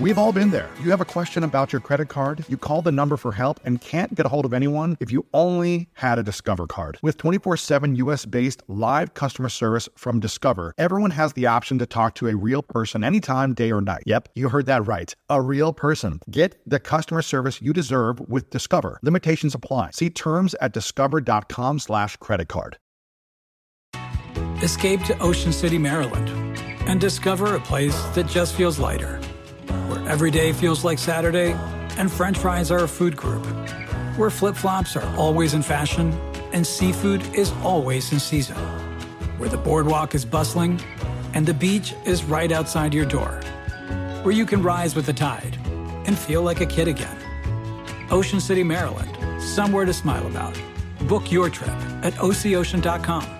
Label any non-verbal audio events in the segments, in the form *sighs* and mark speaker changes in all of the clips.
Speaker 1: We've all been there. You have a question about your credit card, you call the number for help and can't get a hold of anyone if you only had a Discover card. With 24 7 US based live customer service from Discover, everyone has the option to talk to a real person anytime, day or night. Yep, you heard that right. A real person. Get the customer service you deserve with Discover. Limitations apply. See terms at discover.com slash credit card.
Speaker 2: Escape to Ocean City, Maryland, and discover a place that just feels lighter every day feels like Saturday and french fries are a food group, where flip flops are always in fashion and seafood is always in season, where the boardwalk is bustling and the beach is right outside your door, where you can rise with the tide and feel like a kid again. Ocean City, Maryland, somewhere to smile about. Book your trip at OCOcean.com.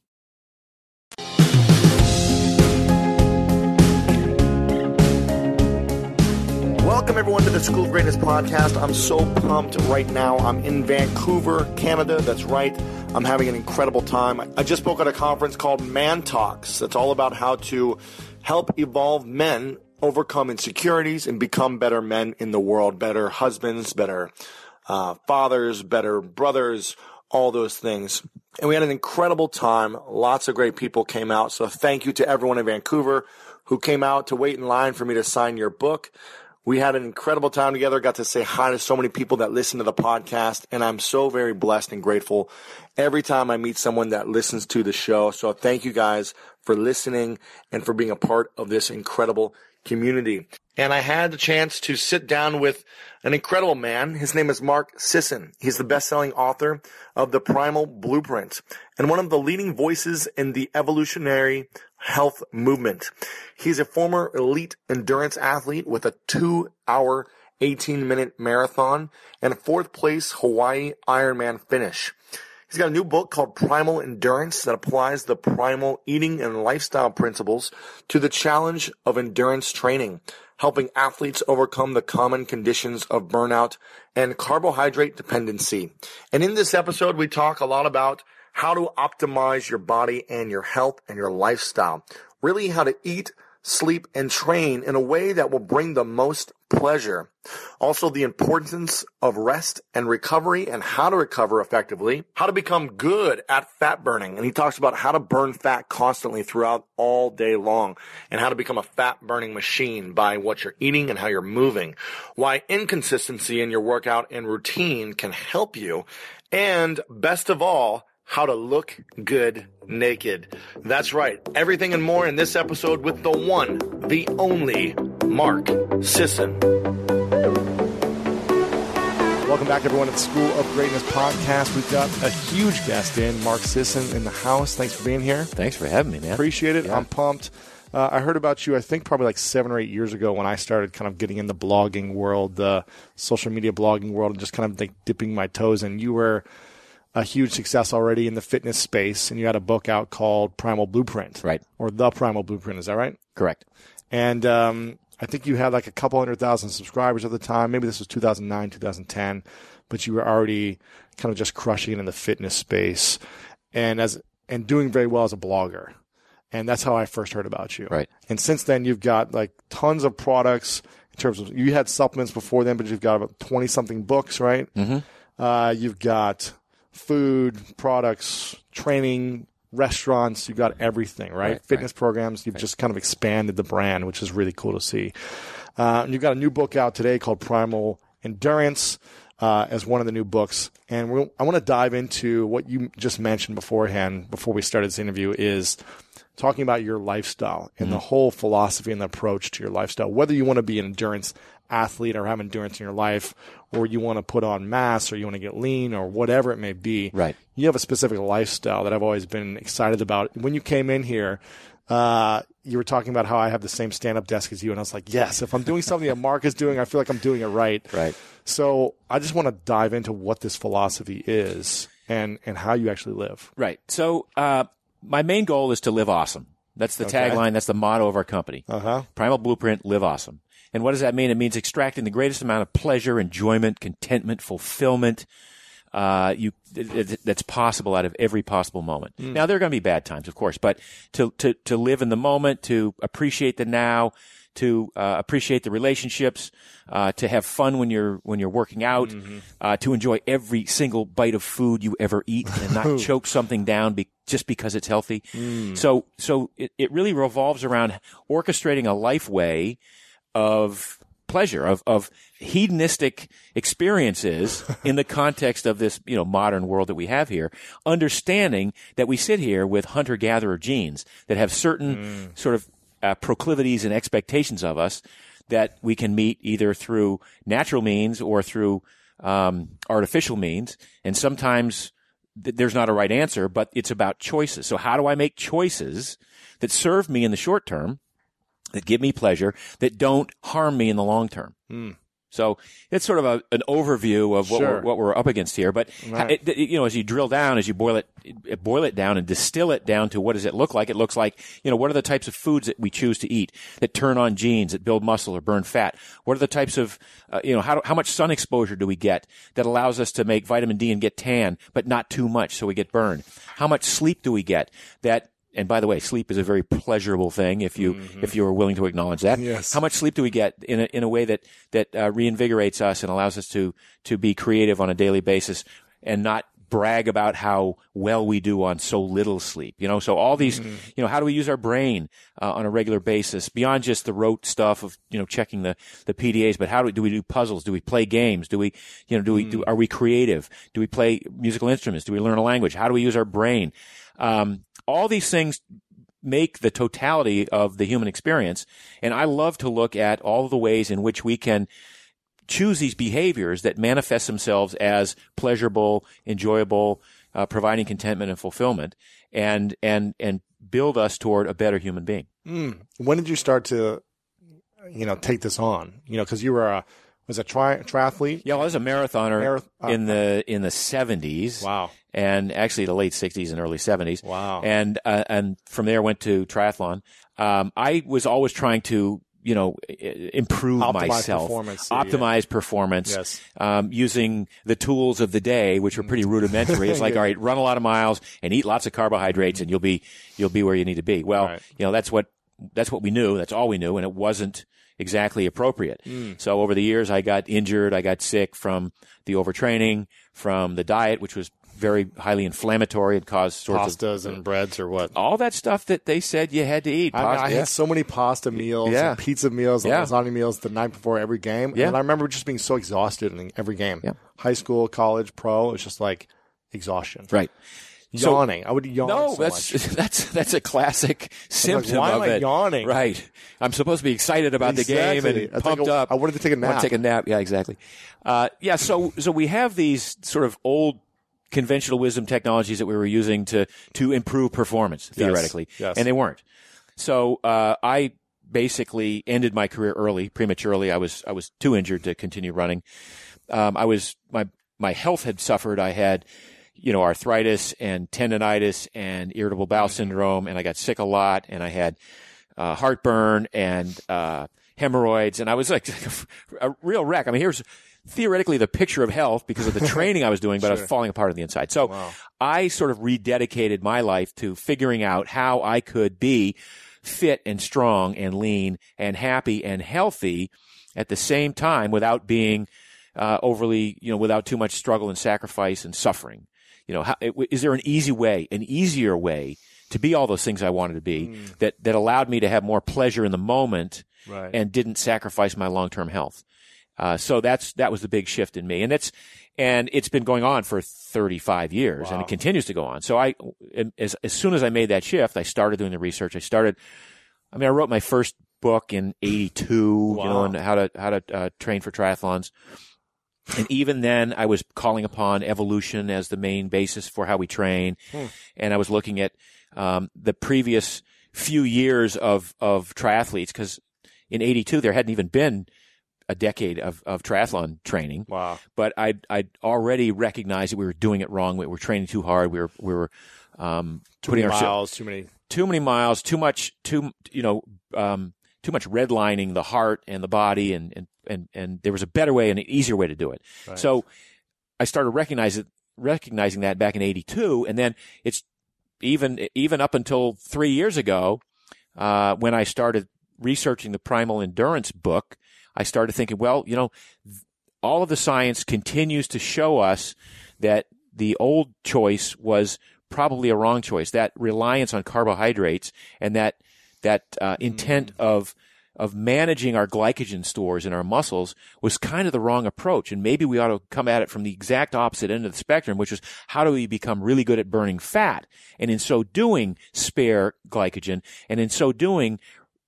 Speaker 3: Welcome, everyone, to the School of Greatness podcast. I'm so pumped right now. I'm in Vancouver, Canada. That's right. I'm having an incredible time. I just spoke at a conference called Man Talks. That's all about how to help evolve men overcome insecurities and become better men in the world, better husbands, better uh, fathers, better brothers, all those things. And we had an incredible time. Lots of great people came out. So thank you to everyone in Vancouver who came out to wait in line for me to sign your book. We had an incredible time together. Got to say hi to so many people that listen to the podcast, and I'm so very blessed and grateful every time I meet someone that listens to the show. So thank you guys for listening and for being a part of this incredible community. And I had the chance to sit down with an incredible man. His name is Mark Sisson. He's the best-selling author of The Primal Blueprint and one of the leading voices in the evolutionary health movement. He's a former elite endurance athlete with a two hour, 18 minute marathon and a fourth place Hawaii Ironman finish. He's got a new book called Primal Endurance that applies the primal eating and lifestyle principles to the challenge of endurance training, helping athletes overcome the common conditions of burnout and carbohydrate dependency. And in this episode, we talk a lot about how to optimize your body and your health and your lifestyle. Really how to eat, sleep, and train in a way that will bring the most pleasure. Also the importance of rest and recovery and how to recover effectively, how to become good at fat burning. And he talks about how to burn fat constantly throughout all day long and how to become a fat burning machine by what you're eating and how you're moving. Why inconsistency in your workout and routine can help you. And best of all, how to look good naked. That's right. Everything and more in this episode with the one, the only Mark Sisson. Welcome back, everyone, to the School of Greatness podcast. We've got a huge guest in, Mark Sisson, in the house. Thanks for being here.
Speaker 4: Thanks for having me, man.
Speaker 3: Appreciate it.
Speaker 4: Yeah.
Speaker 3: I'm pumped. Uh, I heard about you, I think, probably like seven or eight years ago when I started kind of getting in the blogging world, the social media blogging world, and just kind of like dipping my toes in. You were a huge success already in the fitness space, and you had a book out called Primal Blueprint,
Speaker 4: Right.
Speaker 3: Or The Primal Blueprint. Is that right?
Speaker 4: Correct.
Speaker 3: And um, I think you had like a couple hundred thousand subscribers at the time. Maybe this was 2009, 2010, but you were already kind of just crushing it in the fitness space, and as and doing very well as a blogger. And that's how I first heard about you.
Speaker 4: Right.
Speaker 3: And since then, you've got like tons of products in terms of you had supplements before then, but you've got about 20 something books, right? Mm-hmm. Uh, you've got food, products, training, restaurants, you've got everything, right?
Speaker 4: Right,
Speaker 3: Fitness programs, you've just kind of expanded the brand, which is really cool to see. Uh, and you've got a new book out today called Primal Endurance uh, as one of the new books. And we're, I want to dive into what you just mentioned beforehand, before we started this interview, is talking about your lifestyle and the whole philosophy and the approach to your lifestyle. Whether you want to be an endurance athlete or have endurance in your life, or you want to put on mass, or you want to get lean, or whatever it may be.
Speaker 4: Right.
Speaker 3: You have a specific lifestyle that I've always been excited about. When you came in here, uh, you were talking about how I have the same stand-up desk as you, and I was like, yes, if I'm doing something that Mark is doing, I feel like I'm doing it right.
Speaker 4: Right.
Speaker 3: So I just want to dive into what this philosophy is and and how you actually live.
Speaker 4: Right. So, uh, my main goal is to live awesome. That's the
Speaker 3: Okay.
Speaker 4: tagline. That's the motto of our company.
Speaker 3: Uh huh.
Speaker 4: Primal Blueprint, live awesome. And what does that mean? It means extracting the greatest amount of pleasure, enjoyment, contentment, fulfillment, uh, you, that's possible out of every possible moment. Now, there are going to be bad times, of course, but to, to, to live in the moment, to appreciate the now, to uh, appreciate the relationships, uh, to have fun when you're when you're working out, uh, to enjoy every single bite of food you ever eat, and not *laughs* choke something down be- just because it's healthy. So so it, it really revolves around orchestrating a life way of pleasure of of hedonistic experiences *laughs* in the context of this you know modern world that we have here understanding that we sit here with hunter gatherer genes that have certain sort of uh, proclivities and expectations of us that we can meet either through natural means or through um, artificial means. And sometimes th- there's not a right answer but it's about choices. So how do i make choices that serve me in the short term that give me pleasure that don't harm me in the long term. So it's sort of a, an overview of what,
Speaker 3: Sure.
Speaker 4: we're, what we're up against here. But
Speaker 3: Right.
Speaker 4: it, it- you know, as you drill down, as you boil it, it, boil it down and distill it down to what does it look like? It looks like you know what are the types of foods that we choose to eat that turn on genes that build muscle or burn fat? What are the types of uh, you know how how much sun exposure do we get that allows us to make vitamin D and get tan, but not too much so we get burned? How much sleep do we get that and by the way, sleep is a very pleasurable thing if you if you are willing to acknowledge that.
Speaker 3: Yes.
Speaker 4: How much sleep do we get in a, in a way that that uh, reinvigorates us and allows us to to be creative on a daily basis and not brag about how well we do on so little sleep. You know, so all these, you know, how do we use our brain uh, on a regular basis beyond just the rote stuff of you know checking the the PDAs, but how do we, do we do puzzles? Do we play games? Do we you know do we do are we creative? Do we play musical instruments? Do we learn a language? How do we use our brain? Um, all these things make the totality of the human experience. And I love to look at all the ways in which we can choose these behaviors that manifest themselves as pleasurable, enjoyable, uh, providing contentment and fulfillment, and and and build us toward a better human being.
Speaker 3: When did you start to, you know, take this on? You know, because you were a was a tri- triathlete.
Speaker 4: Yeah, well, I was a marathoner
Speaker 3: Marath- uh,
Speaker 4: in the in the seventies.
Speaker 3: Wow.
Speaker 4: and actually the late '60s and early '70s.
Speaker 3: Wow.
Speaker 4: And uh, and from there went to triathlon. Um, I was always trying to you know improve
Speaker 3: Optimize
Speaker 4: myself,
Speaker 3: performance, yeah.
Speaker 4: optimize performance.
Speaker 3: Yes.
Speaker 4: Um, using the tools of the day, which were pretty rudimentary. It's *laughs* like, all right, run a lot of miles and eat lots of carbohydrates, and you'll be you'll be where you need to be. Well,
Speaker 3: Right.
Speaker 4: you know that's what that's what we knew. That's all we knew, and it wasn't exactly appropriate.
Speaker 3: Hmm.
Speaker 4: So over the years, I got injured. I got sick from the overtraining, from the diet, which was very highly inflammatory and caused sorts
Speaker 3: Pastas
Speaker 4: of
Speaker 3: and breads or what?
Speaker 4: all that stuff that they said you had to eat.
Speaker 3: I, mean, I
Speaker 4: Pasta-
Speaker 3: had so many pasta meals,
Speaker 4: Yeah.
Speaker 3: and pizza meals,
Speaker 4: Yeah.
Speaker 3: lasagna meals the night before every game.
Speaker 4: Yeah.
Speaker 3: And I remember just being so exhausted in every game.
Speaker 4: Yeah.
Speaker 3: High school, college, pro, it was just like exhaustion.
Speaker 4: right. So-
Speaker 3: Yawning. I would yawn
Speaker 4: No,
Speaker 3: so
Speaker 4: that's
Speaker 3: much. *laughs*
Speaker 4: that's that's a classic *laughs* symptom
Speaker 3: why am
Speaker 4: of
Speaker 3: I
Speaker 4: it.
Speaker 3: yawning?
Speaker 4: Right. I'm supposed to be excited about the game and
Speaker 3: It's
Speaker 4: pumped
Speaker 3: a-
Speaker 4: up.
Speaker 3: I wanted to take a
Speaker 4: I want
Speaker 3: nap.
Speaker 4: to take a nap. Yeah, exactly. Uh, yeah. So so we have these sort of old conventional wisdom technologies that we were using to to improve performance theoretically,
Speaker 3: Yes.
Speaker 4: and they weren't. So uh, I basically ended my career early, prematurely. I was I was too injured to continue running. Um, I was my my health had suffered. I had you know arthritis and tendonitis and irritable bowel syndrome, and I got sick a lot, and I had uh, heartburn and uh, hemorrhoids, and I was like *laughs* a real wreck. I mean, here's theoretically the picture of health because of the *laughs* training I was doing, but I was falling apart on the inside. So I sort of rededicated my life to figuring out how I could be fit and strong and lean and happy and healthy at the same time without being uh, overly, you know, without too much struggle and sacrifice and suffering. You know, how, is there an easy way, an easier way to be all those things I wanted to be
Speaker 5: Mm.
Speaker 4: that, that allowed me to have more pleasure in the moment
Speaker 5: Right.
Speaker 4: and didn't sacrifice my long-term health. Uh, so that's, that was the big shift in me. And it's, and it's been going on for 35 years and it continues to go on. So I, as, as soon as I made that shift, I started doing the research. I started, I mean, I wrote my first book in 82, you know, on how to, how to, uh, train for triathlons. And even then, I was calling upon evolution as the main basis for how we train. And I was looking at um, the previous few years of, of triathletes because in 82, there hadn't even been a decade of, of triathlon training.
Speaker 5: Wow.
Speaker 4: But I'd, I'd already recognized that we were doing it wrong. We were training too hard. We were, we were um,
Speaker 5: Too many
Speaker 4: ourselves
Speaker 5: miles, too many.
Speaker 4: too many miles, too much, too you know, um, too much redlining the heart and the body, and and and and there was a better way and an easier way to do it.
Speaker 5: Right.
Speaker 4: So I started recognizing recognizing that back in '82, and then it's even even up until three years ago uh, when I started researching the Primal Endurance book. I started thinking, well, you know, all of the science continues to show us that the old choice was probably a wrong choice. That reliance on carbohydrates and that that uh, intent of of managing our glycogen stores in our muscles was kind of the wrong approach. And maybe we ought to come at it from the exact opposite end of the spectrum, which is how do we become really good at burning fat? And in so doing, spare glycogen. And in so doing,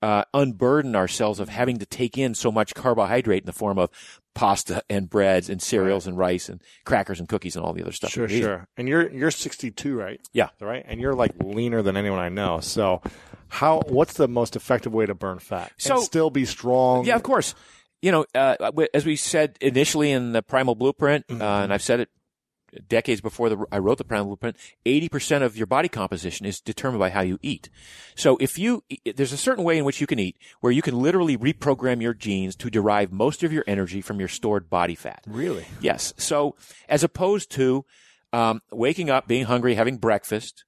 Speaker 4: uh, unburden ourselves of having to take in so much carbohydrate in the form of pasta and breads and cereals and rice and crackers and cookies and all the other stuff.
Speaker 5: Sure, sure. And you're you're 62, right?
Speaker 4: Yeah.
Speaker 5: Right. And you're like leaner than anyone I know. So, how? What's the most effective way to burn fat
Speaker 4: So-
Speaker 5: and still be strong?
Speaker 4: Yeah, of course. You know, uh, as we said initially in the Primal Blueprint,
Speaker 5: Mm-hmm.
Speaker 4: uh, and I've said it decades before the, I wrote the Primal Blueprint, 80% of your body composition is determined by how you eat. So if you, there's a certain way in which you can eat where you can literally reprogram your genes to derive most of your energy from your stored body fat.
Speaker 5: Really?
Speaker 4: Yes. So as opposed to um, waking up, being hungry, having breakfast,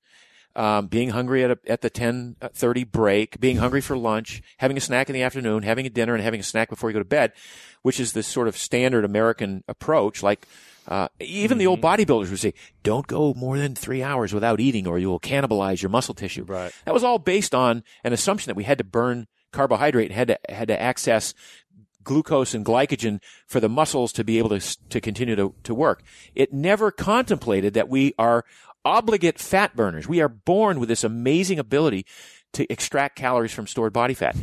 Speaker 4: um, being hungry at, a, at the 10:30 break, being hungry for lunch, having a snack in the afternoon, having a dinner, and having a snack before you go to bed, which is this sort of standard American approach. Like uh, even the old bodybuilders would say, "Don't go more than three hours without eating, or you will cannibalize your muscle tissue."
Speaker 5: Right.
Speaker 4: That was all based on an assumption that we had to burn carbohydrate, had to had to access glucose and glycogen for the muscles to be able to to continue to, to work. It never contemplated that we are obligate fat burners. We are born with this amazing ability to extract calories from stored body fat.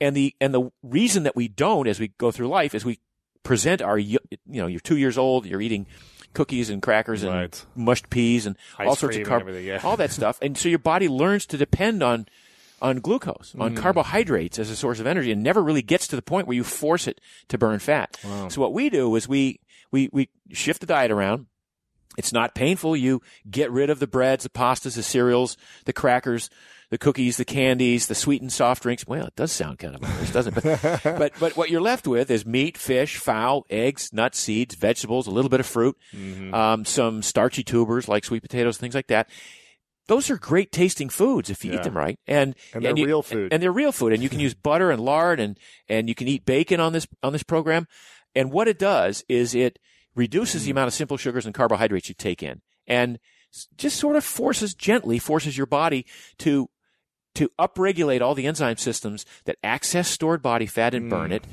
Speaker 4: And the and the reason that we don't as we go through life is we present our you know, you're 2 years old, you're eating cookies and crackers and
Speaker 5: Right.
Speaker 4: mushed peas and
Speaker 5: Ice
Speaker 4: all sorts of carb
Speaker 5: yeah.
Speaker 4: all that stuff. And so your body learns to depend on on glucose, on carbohydrates as a source of energy, and never really gets to the point where you force it to burn fat. So what we do is we we we shift the diet around. It's not painful. You get rid of the breads, the pastas, the cereals, the crackers, the cookies, the candies, the sweetened soft drinks. Well, it does sound kind of nice, doesn't it? But, *laughs* but but what you're left with is meat, fish, fowl, eggs, nuts, seeds, vegetables, a little bit of fruit, um, some starchy tubers like sweet potatoes, things like that. Those are great tasting foods if you
Speaker 5: Yeah.
Speaker 4: eat them right, and
Speaker 5: And they're
Speaker 4: you-
Speaker 5: real food.
Speaker 4: and they're real food, and you can use butter and lard, and and you can eat bacon on this on this program. And what it does is it reduces the
Speaker 5: Mm.
Speaker 4: amount of simple sugars and carbohydrates you take in, and just sort of forces gently forces your body to to upregulate all the enzyme systems that access stored body fat and
Speaker 5: Mm.
Speaker 4: burn it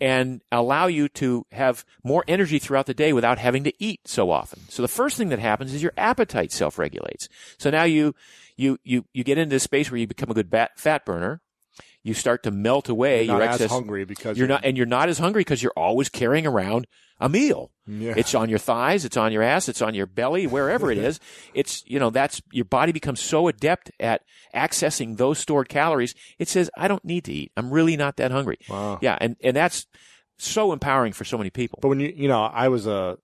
Speaker 4: and allow you to have more energy throughout the day without having to eat so often. So the first thing that happens is your appetite self-regulates. So now you you you you get into this space where you become a good bat, fat burner. You start to melt away You're
Speaker 5: Not
Speaker 4: your
Speaker 5: as
Speaker 4: excess
Speaker 5: hungry because
Speaker 4: you're not and you're not as hungry because you're always carrying around a meal.
Speaker 5: Yeah.
Speaker 4: It's on your thighs, it's on your ass, it's on your belly, wherever it is. *laughs* It's you know that's your body becomes so adept at accessing those stored calories. It says I don't need to eat. I'm really not that hungry.
Speaker 5: Wow.
Speaker 4: Yeah, and and that's so empowering for so many people.
Speaker 5: But when you, you know, I was a,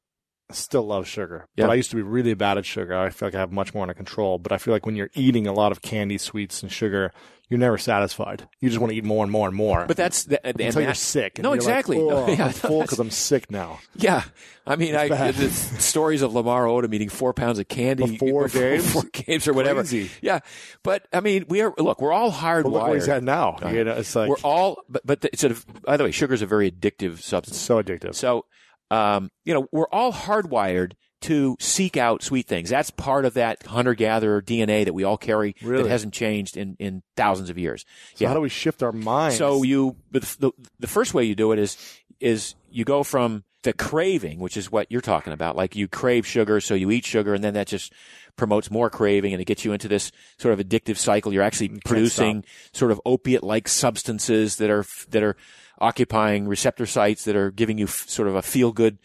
Speaker 5: still love sugar,
Speaker 4: Yeah.
Speaker 5: but I used to be really bad at sugar. I feel like I have much more under control. But I feel like when you're eating a lot of candy, sweets, and sugar, you're never satisfied. You just want to eat more and more and more.
Speaker 4: But that's the, and
Speaker 5: until you're
Speaker 4: that-
Speaker 5: sick. and
Speaker 4: No,
Speaker 5: you're like,
Speaker 4: exactly.
Speaker 5: "Oh, *laughs*
Speaker 4: Yeah,
Speaker 5: I'm full because I'm sick now.
Speaker 4: Yeah, I mean, I the *laughs* stories of Lamar Odom eating four pounds of candy
Speaker 5: Before games?
Speaker 4: before *laughs* games or whatever.
Speaker 5: Crazy.
Speaker 4: Yeah, but I mean, we are look, we're all hardwired.
Speaker 5: But look what he's had now. You know, it's like
Speaker 4: we're all, but but it's a. By the way, sugar is a very addictive substance.
Speaker 5: so addictive.
Speaker 4: So, um, you know, we're all hardwired to seek out sweet things. That's part of that hunter gatherer DNA that we all carry
Speaker 5: Really?
Speaker 4: that hasn't changed in, in thousands of years.
Speaker 5: So how do we shift our minds?
Speaker 4: So you, but the, the first way you do it is, is you go from the craving, which is what you're talking about. Like you crave sugar, so you eat sugar, and then that just promotes more craving, and it gets you into this sort of addictive cycle. You're actually producing sort of opiate-like substances that are that are occupying receptor sites that are giving you f- sort of a feel-good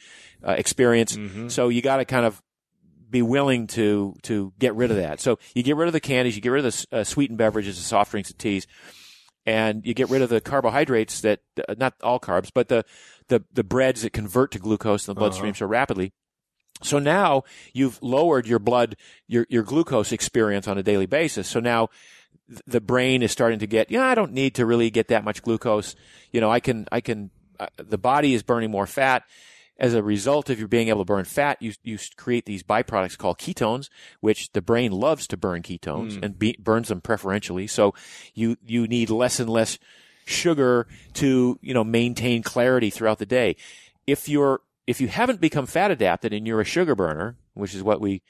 Speaker 4: uh, experience. So you got to kind of be willing to to get rid of that. So you get rid of the candies, you get rid of the uh, sweetened beverages, the soft drinks, and teas, and you get rid of the carbohydrates that uh, not all carbs, but the the the breads that convert to glucose in the bloodstream so rapidly. So now you've lowered your blood your your glucose experience on a daily basis. So now the brain is starting to get, you know, I don't need to really get that much glucose. You know, I can I can uh, the body is burning more fat as a result of you being able to burn fat, you you create these byproducts called ketones, which the brain loves to burn ketones and be, burns them preferentially. So you you need less and less sugar to you know maintain clarity throughout the day. If you're if you haven't become fat adapted and you're a sugar burner, which is what we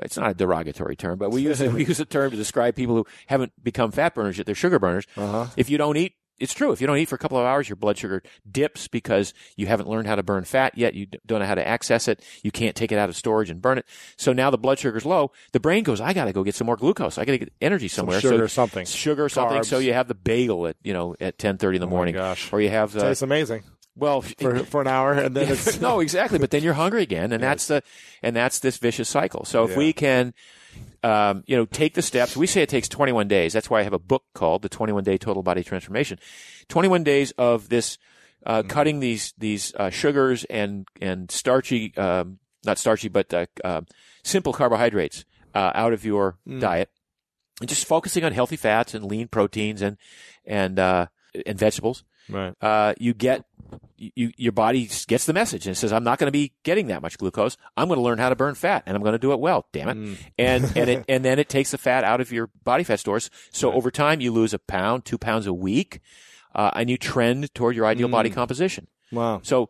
Speaker 4: it's not a derogatory term, but we *laughs* use we use a term to describe people who haven't become fat burners yet. They're sugar burners. Uh-huh. If you don't eat, it's true. If you don't eat for a couple of hours, your blood sugar dips because you haven't learned how to burn fat yet. You don't know how to access it. You can't take it out of storage and burn it. So now the blood sugar's low. The brain goes, I got to go get some more glucose. I got to get energy somewhere.
Speaker 5: sugar
Speaker 4: so,
Speaker 5: or something.
Speaker 4: Sugar or something.
Speaker 5: Carbs.
Speaker 4: So you have the bagel at you know at ten thirty in the oh morning,
Speaker 5: gosh.
Speaker 4: or you have the
Speaker 5: Tastes amazing
Speaker 4: well *laughs*
Speaker 5: for for an hour, and then *laughs* it's
Speaker 4: no, *laughs* exactly. But then you're hungry again, and that's the and that's this vicious cycle. So if we can, um, you know, take the steps. We say it takes 21 days. That's why I have a book called the 21 Day Total Body Transformation. 21 days of this uh,
Speaker 5: Mm-hmm.
Speaker 4: cutting these these uh, sugars and and starchy, um, not starchy, but uh, uh, simple carbohydrates uh, out of your
Speaker 5: Mm.
Speaker 4: diet, and just focusing on healthy fats and lean proteins and and uh, and vegetables
Speaker 5: right.
Speaker 4: uh, you get you your body gets the message and it says I'm not going to be getting that much glucose. I'm going to learn how to burn fat and I'm going to do it well. Damn it! And and it *laughs* and then it takes the fat out of your body fat stores. So over time you lose a pound, two pounds a week, uh, and you trend toward your ideal body composition.
Speaker 5: Wow.
Speaker 4: So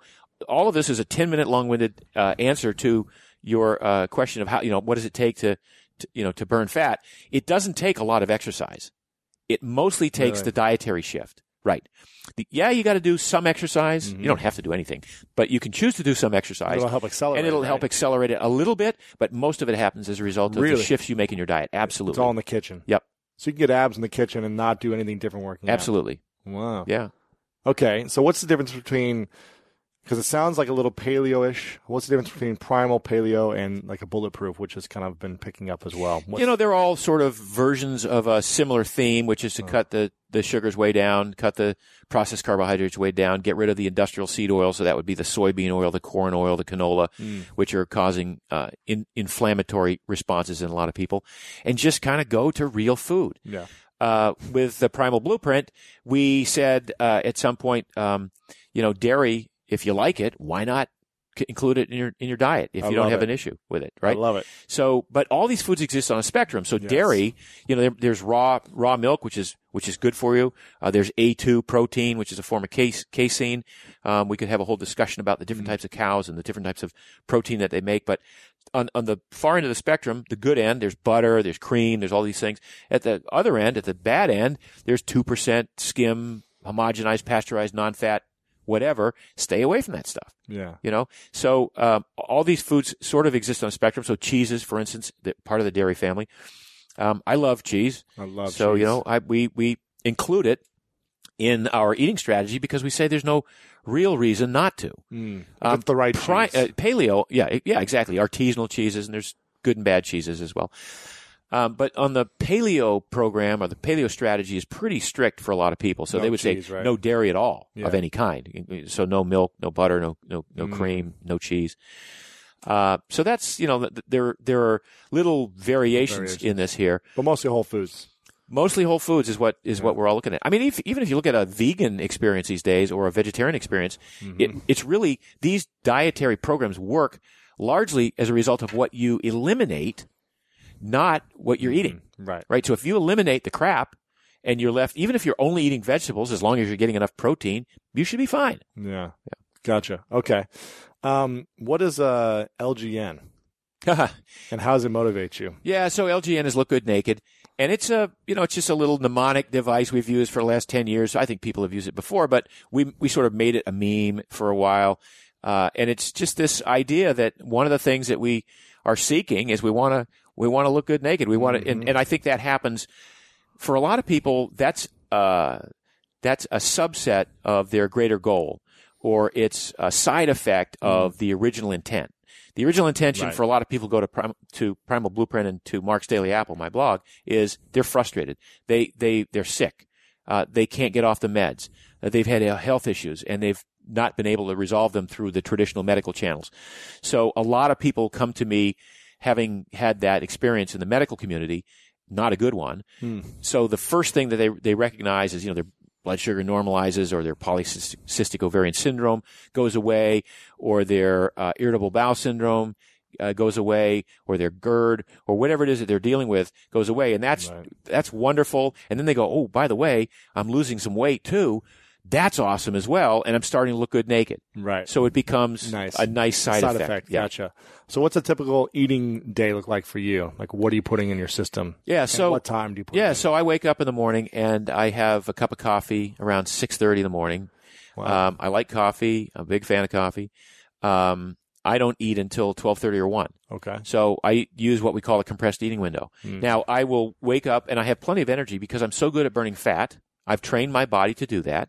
Speaker 4: all of this is a 10 minute long winded uh, answer to your uh, question of how you know what does it take to, to you know to burn fat. It doesn't take a lot of exercise. It mostly takes
Speaker 5: Really?
Speaker 4: the dietary shift. Right. The, yeah, you got to do some exercise. You mm-hmm. don't have to do anything, but you can choose to do some exercise.
Speaker 5: It'll help accelerate
Speaker 4: and it'll
Speaker 5: it,
Speaker 4: help accelerate it a little bit. But most of it happens as a result of
Speaker 5: Really?
Speaker 4: the shifts you make in your diet. Absolutely.
Speaker 5: It's all in the kitchen.
Speaker 4: Yep.
Speaker 5: So you can get abs in the kitchen and not do anything different working. out.
Speaker 4: Absolutely.
Speaker 5: Wow.
Speaker 4: Yeah.
Speaker 5: Okay. So what's the difference between? Because it sounds like a little paleo-ish. What's the difference between primal paleo and like a bulletproof, which has kind of been picking up as well? What's-
Speaker 4: You know, they're all sort of versions of a similar theme, which is to cut the, the sugars way down, cut the processed carbohydrates way down, get rid of the industrial seed oil. So that would be the soybean oil, the corn oil, the canola, which are causing uh, in, inflammatory responses in a lot of people, and just kind of go to real food.
Speaker 5: yeah.
Speaker 4: Uh, with the primal blueprint, we said uh, at some point, um, you know, dairy, if you like it, why not include it in your in your diet if
Speaker 5: I
Speaker 4: you don't have
Speaker 5: it.
Speaker 4: an issue with it, right?
Speaker 5: I love it.
Speaker 4: So, but all these foods exist on a spectrum. So dairy, you know, there, there's raw raw milk, which is which is good for you. Uh, there's A2 protein, which is a form of case, casein. Um, we could have a whole discussion about the different types of cows and the different types of protein that they make. But on on the far end of the spectrum, the good end, there's butter, there's cream, there's all these things. At the other end, at the bad end, there's two percent skim, homogenized, pasteurized, non-fat, whatever. Stay away from that stuff
Speaker 5: Yeah.
Speaker 4: you know so um, all these foods sort of exist on a spectrum so cheeses for instance part of the dairy family um, i love cheese
Speaker 5: I love.
Speaker 4: so
Speaker 5: cheese.
Speaker 4: you know I, we we include it in our eating strategy because we say there's no real reason not to
Speaker 5: Mm.
Speaker 4: Um,
Speaker 5: the right
Speaker 4: Pri- uh, paleo yeah yeah exactly artisanal cheeses and there's good and bad cheeses as well um, but on the paleo program or the paleo strategy is pretty strict for a lot of people. So
Speaker 5: No
Speaker 4: they would
Speaker 5: cheese,
Speaker 4: say
Speaker 5: right.
Speaker 4: no dairy at all of any kind. So no milk, no butter, no no no
Speaker 5: Mm.
Speaker 4: cream, no cheese. Uh, so that's you know there there are little variations,
Speaker 5: Variations.
Speaker 4: in this here.
Speaker 5: but mostly whole foods.
Speaker 4: Mostly whole foods is what is what we're all looking at. I mean, if, even if you look at a vegan experience these days or a vegetarian experience, it, it's really these dietary programs work largely as a result of what you eliminate, not what you're eating.
Speaker 5: Right.
Speaker 4: Right. So if you eliminate the crap and you're left, even if you're only eating vegetables, as long as you're getting enough protein, you should be fine.
Speaker 5: Yeah. yeah. Gotcha. Okay. Um, what is uh, LGN? *laughs*
Speaker 3: and how does it motivate you?
Speaker 4: Yeah, so LGN is Look Good Naked, and it's a you know it's just a little mnemonic device we've used for the last ten years. I think people have used it before, but we we sort of made it a meme for a while, uh, and it's just this idea that one of the things that we are seeking is we want to we want to look good naked. We want to, and, and I think that happens for a lot of people. That's uh, that's a subset of their greater goal, or it's a side effect of the original intent. The original intention
Speaker 3: Right.
Speaker 4: for a lot of people go to Prim- to Primal Blueprint and to Mark's Daily Apple, my blog, is they're frustrated. They they they're sick. Uh, they can't get off the meds. Uh, they've had uh, health issues and they've not been able to resolve them through the traditional medical channels. So a lot of people come to me having had that experience in the medical community, not a good one. So the first thing that they they recognize is you know their blood sugar normalizes, or their polycystic ovarian syndrome goes away, or their uh, irritable bowel syndrome uh, goes away, or their GERD, or whatever it is that they're dealing with goes away, and that's that's wonderful. And then they go, oh, by the way, I'm losing some weight too. That's awesome as well, and I'm starting to look good naked.
Speaker 3: Right.
Speaker 4: So it becomes
Speaker 3: Nice.
Speaker 4: a nice side, effect. Yeah.
Speaker 3: Gotcha. So, what's a typical eating day look like for you? Like, what are you putting in your system?
Speaker 4: Yeah,
Speaker 3: And
Speaker 4: so
Speaker 3: what time do you put?
Speaker 4: Yeah, so I wake up in the morning and I have a cup of coffee around six thirty in the morning. Um, I like coffee. I'm a big fan of coffee. Um, I don't eat until twelve thirty or one.
Speaker 3: okay.
Speaker 4: So I use what we call a compressed eating window. Now I will wake up and I have plenty of energy because I'm so good at burning fat. I've trained my body to do that.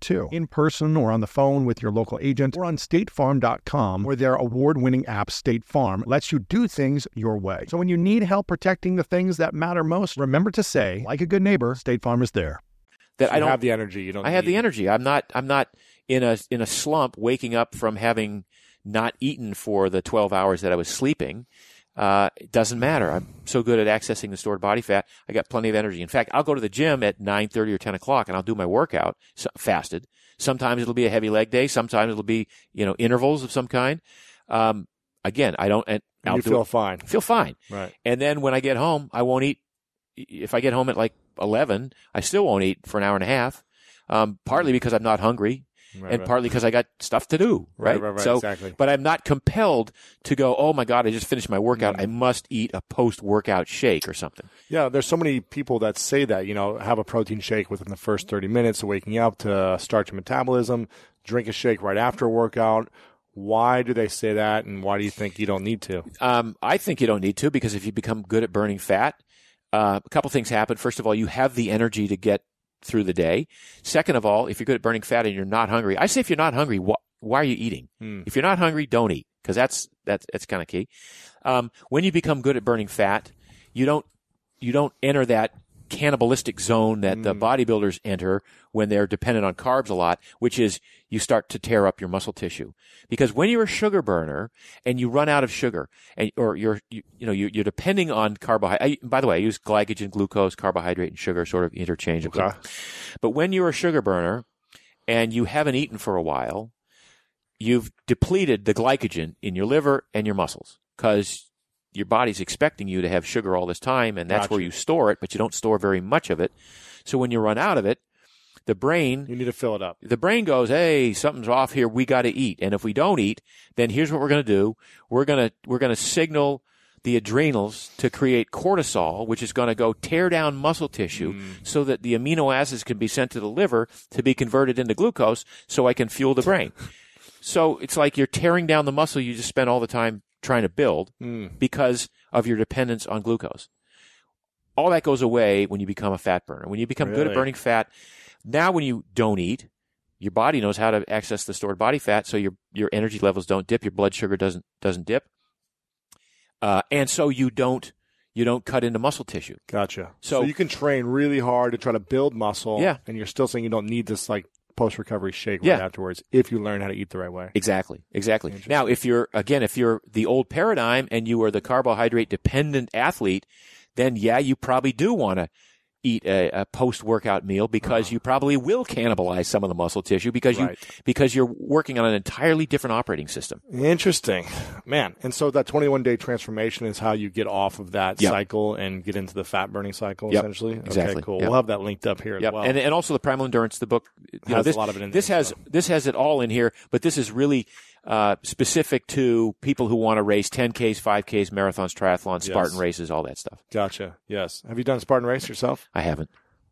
Speaker 1: too. In person or on the phone with your local agent or on statefarm.com, where their award winning app, State Farm, lets you do things your way. So when you need help protecting the things that matter most, remember to say, like a good neighbor, State Farm is there.
Speaker 4: That
Speaker 3: So
Speaker 4: I
Speaker 3: you
Speaker 4: don't
Speaker 3: have the energy. You don't.
Speaker 4: I have the energy. I'm not. I'm not in a in a slump, waking up from having not eaten for the 12 hours that I was sleeping. Uh, it doesn't matter. I'm so good at accessing the stored body fat. I got plenty of energy. In fact, I'll go to the gym at 9:30 or 10 o'clock, and I'll do my workout so, fasted. Sometimes it'll be a heavy leg day. Sometimes it'll be you know intervals of some kind. Um, again, I don't. And
Speaker 3: And
Speaker 4: I'll
Speaker 3: you feel
Speaker 4: it-
Speaker 3: fine.
Speaker 4: feel fine.
Speaker 3: Right.
Speaker 4: And then when I get home, I won't eat. If I get home at like 11, I still won't eat for an hour and a half. Um, partly because I'm not hungry
Speaker 3: Right,
Speaker 4: and
Speaker 3: right.
Speaker 4: partly because I got stuff to do.
Speaker 3: Right,
Speaker 4: Right.
Speaker 3: right, right,
Speaker 4: So,
Speaker 3: exactly.
Speaker 4: but I'm not compelled to go, Oh my God, I just finished my workout. I must eat a post workout shake or something.
Speaker 3: Yeah, there's so many people that say that, you know, have a protein shake within the first 30 minutes of waking up to start your metabolism, drink a shake right after a workout. Why do they say that, and why do you think you don't need to?
Speaker 4: Um, I think you don't need to because if you become good at burning fat, uh, a couple things happen. First of all, you have the energy to get through the day. Second of all, if you're good at burning fat and you're not hungry, I say if you're not hungry, wh- why are you eating? If you're not hungry, don't eat because that's that's that's kind of key. Um, when you become good at burning fat, you don't you don't enter that cannibalistic zone that the hmm. bodybuilders enter when they're dependent on carbs a lot, which is you start to tear up your muscle tissue. Because when you're a sugar burner and you run out of sugar, and or you're you, you know you, you're depending on carbohydrate. By the way, I use glycogen, glucose, carbohydrate, and sugar sort of interchangeably.
Speaker 3: Okay.
Speaker 4: But when you're a sugar burner and you haven't eaten for a while, you've depleted the glycogen in your liver and your muscles because your body's expecting you to have sugar all this time, and that's
Speaker 3: Gotcha.
Speaker 4: where you store it, but you don't store very much of it. So when you run out of it, the brain
Speaker 3: You need to fill it up.
Speaker 4: the brain goes, "Hey, something's off here. We got to eat." And if we don't eat, then here's what we're going to do. We're going to we're going to signal the adrenals to create cortisol, which is going to go tear down muscle tissue mm. so that the amino acids can be sent to the liver to be converted into glucose so I can fuel the brain. *laughs* so it's like you're tearing down the muscle you just spent all the time trying to build because of your dependence on glucose. All that goes away when you become a fat burner. When you become good at burning fat, now when you don't eat, your body knows how to access the stored body fat, so your your energy levels don't dip, your blood sugar doesn't doesn't dip, uh, and so you don't you don't cut into muscle tissue.
Speaker 3: Gotcha. So,
Speaker 4: So-
Speaker 3: you can train really hard to try to build muscle.
Speaker 4: Yeah.
Speaker 3: And you're still saying you don't need this like post recovery shake
Speaker 4: Yeah.
Speaker 3: right afterwards if you learn how to eat the right way.
Speaker 4: Exactly, exactly. Now, if you're again, if you're the old paradigm and you are the carbohydrate dependent athlete, then yeah, you probably do want to eat a, a post workout meal because you probably will cannibalize some of the muscle tissue because
Speaker 3: Uh-huh. Right.
Speaker 4: you because you're working on an entirely different operating system.
Speaker 3: Interesting, man. And so that 21 day transformation is how you get off of that
Speaker 4: Yep.
Speaker 3: cycle and get into the fat burning cycle,
Speaker 4: Yep.
Speaker 3: essentially.
Speaker 4: Exactly.
Speaker 3: Okay, cool.
Speaker 4: Yep.
Speaker 3: We'll have that linked up here
Speaker 4: Yep.
Speaker 3: as well.
Speaker 4: And and also the primal endurance, the book. You know,
Speaker 3: Has a lot of it in
Speaker 4: This
Speaker 3: there,
Speaker 4: has
Speaker 3: so.
Speaker 4: this has it all in here, but this is really uh, specific to people who want to race 10ks, 5ks, marathons, triathlons, Spartan races, all that stuff.
Speaker 3: gotcha. Yes. Have you done a Spartan race yourself?
Speaker 4: I haven't.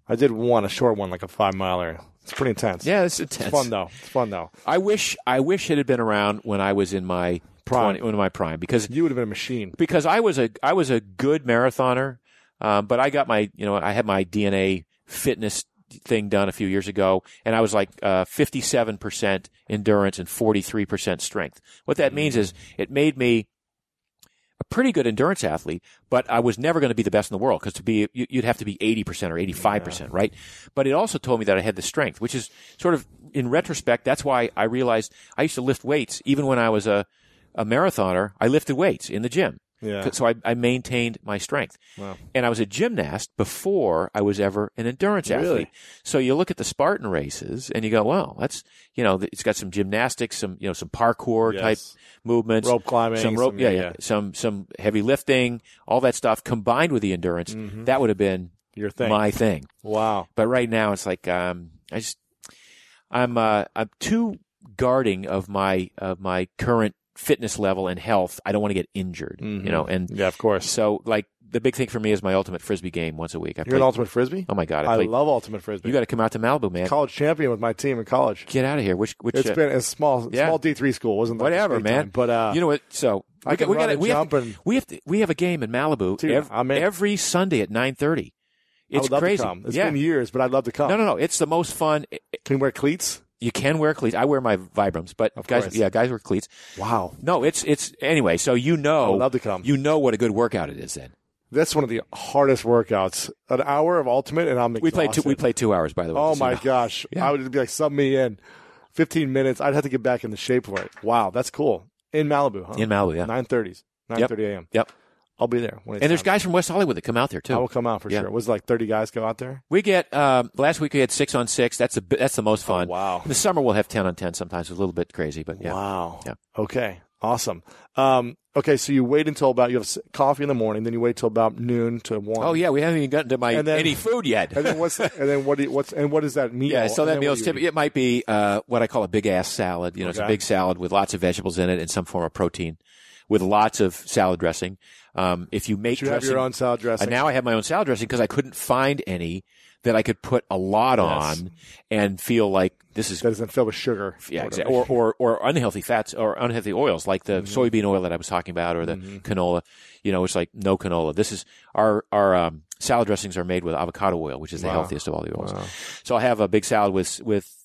Speaker 3: I did one, a short one, like a five miler. It's pretty intense.
Speaker 4: Yeah, it's intense.
Speaker 3: It's fun though. It's fun though.
Speaker 4: I wish I wish it had been around when I was in my
Speaker 3: Prime.
Speaker 4: 20, in my prime because
Speaker 3: You would have been a machine.
Speaker 4: because I was a I was a good marathoner, um, but I got my you know I had my DNA fitness thing done a few years ago, and I was like uh, 57% endurance and 43% strength. What that means is it made me a pretty good endurance athlete, but I was never going to be the best in the world because to be you- you'd have to be 80% or 85%, right? But it also told me that I had the strength, which is sort of in retrospect that's why I realized I used to lift weights even when I was a a marathoner, I lifted weights in the gym.
Speaker 3: Yeah.
Speaker 4: So I, I maintained my strength. And I was a gymnast before I was ever an endurance
Speaker 3: Really?
Speaker 4: athlete. So you look at the Spartan races and you go, well, that's, you know, it's got some gymnastics, some, you know, some parkour
Speaker 3: Yes.
Speaker 4: type movements.
Speaker 3: Rope climbing,
Speaker 4: Some rope,
Speaker 3: some-
Speaker 4: yeah,
Speaker 3: yeah,
Speaker 4: yeah. Some, some heavy lifting, all that stuff combined with the endurance. That would have been
Speaker 3: Your thing.
Speaker 4: my thing.
Speaker 3: Wow.
Speaker 4: But right now it's like, um, I just, I'm, uh, I'm too guarding of my, of my current fitness level and health. I don't want to get injured, you know, and
Speaker 3: Yeah, of course.
Speaker 4: so like the big thing for me is my ultimate frisbee game once a week. I
Speaker 3: You're
Speaker 4: play,
Speaker 3: an ultimate frisbee?
Speaker 4: Oh my god, I,
Speaker 3: I love ultimate frisbee.
Speaker 4: You got to come out to Malibu, man.
Speaker 3: college champion with my team in college.
Speaker 4: Get out of here. Which which
Speaker 3: It's
Speaker 4: uh,
Speaker 3: been a small,
Speaker 4: yeah.
Speaker 3: small D three school. Wasn't like
Speaker 4: whatever, man.
Speaker 3: time, but uh,
Speaker 4: you know what? So
Speaker 3: I
Speaker 4: we
Speaker 3: can
Speaker 4: we
Speaker 3: run
Speaker 4: got
Speaker 3: and
Speaker 4: we have, to,
Speaker 3: and-
Speaker 4: we have to, we have a game in Malibu
Speaker 3: Dude,
Speaker 4: ev-
Speaker 3: I'm in.
Speaker 4: every Sunday at nine thirty. It's crazy.
Speaker 3: It's
Speaker 4: yeah.
Speaker 3: been years, but I'd love to come.
Speaker 4: No, no, no. It's the most fun.
Speaker 3: Can you wear cleats?
Speaker 4: You can wear cleats. I wear my Vibrams, but
Speaker 3: Of
Speaker 4: guys,
Speaker 3: course.
Speaker 4: yeah, guys wear cleats.
Speaker 3: Wow.
Speaker 4: No, it's it's anyway. So you know,
Speaker 3: love to come.
Speaker 4: You know what a good workout it is. Then
Speaker 3: That's one of the hardest workouts. An hour of ultimate, and I'm
Speaker 4: we play two, we play two hours by the way.
Speaker 3: Oh my gosh!
Speaker 4: Yeah.
Speaker 3: I would be like, sub me in. Fifteen minutes. I'd have to get back in the shape for it. Wow, that's cool. In Malibu, huh?
Speaker 4: In Malibu, yeah.
Speaker 3: Nine thirties. Nine thirty a.m.
Speaker 4: Yep.
Speaker 3: I'll be there.
Speaker 4: And there's
Speaker 3: time.
Speaker 4: guys from West Hollywood that come out there too.
Speaker 3: I will come out for
Speaker 4: Yeah.
Speaker 3: sure. Was it like thirty guys go out there?
Speaker 4: We get um, last week we had six on six. That's the that's the most fun.
Speaker 3: Oh, wow.
Speaker 4: In the summer we'll have ten on ten. Sometimes it's a little bit crazy, but yeah.
Speaker 3: Wow.
Speaker 4: Yeah.
Speaker 3: Okay. Awesome. Um, okay, so you wait until about you have coffee in the morning, then you wait till about noon to one.
Speaker 4: Oh yeah, we haven't even gotten to my
Speaker 3: then-
Speaker 4: any food yet.
Speaker 3: And then what's *laughs* and then what do you, what's and what is that meal?
Speaker 4: yeah, so
Speaker 3: And
Speaker 4: that meal is typically it might be uh, what I call a big ass salad. You know, it's a big salad with lots of vegetables in it and some form of protein. With lots of salad dressing. Um, if you make
Speaker 3: You have your own salad dressing.
Speaker 4: and now I have my own salad dressing because I couldn't find any that I could put a lot
Speaker 3: Yes.
Speaker 4: on and feel like this is
Speaker 3: that isn't filled with sugar.
Speaker 4: yeah,
Speaker 3: or
Speaker 4: exactly. Or, or or unhealthy fats or unhealthy oils like the
Speaker 3: Mm-hmm.
Speaker 4: soybean oil that I was talking about or the canola. You know, it's like no canola. This is our our um, salad dressings are made with avocado oil, which is the
Speaker 3: Wow.
Speaker 4: healthiest of all the oils.
Speaker 3: Wow.
Speaker 4: So I have a big salad with with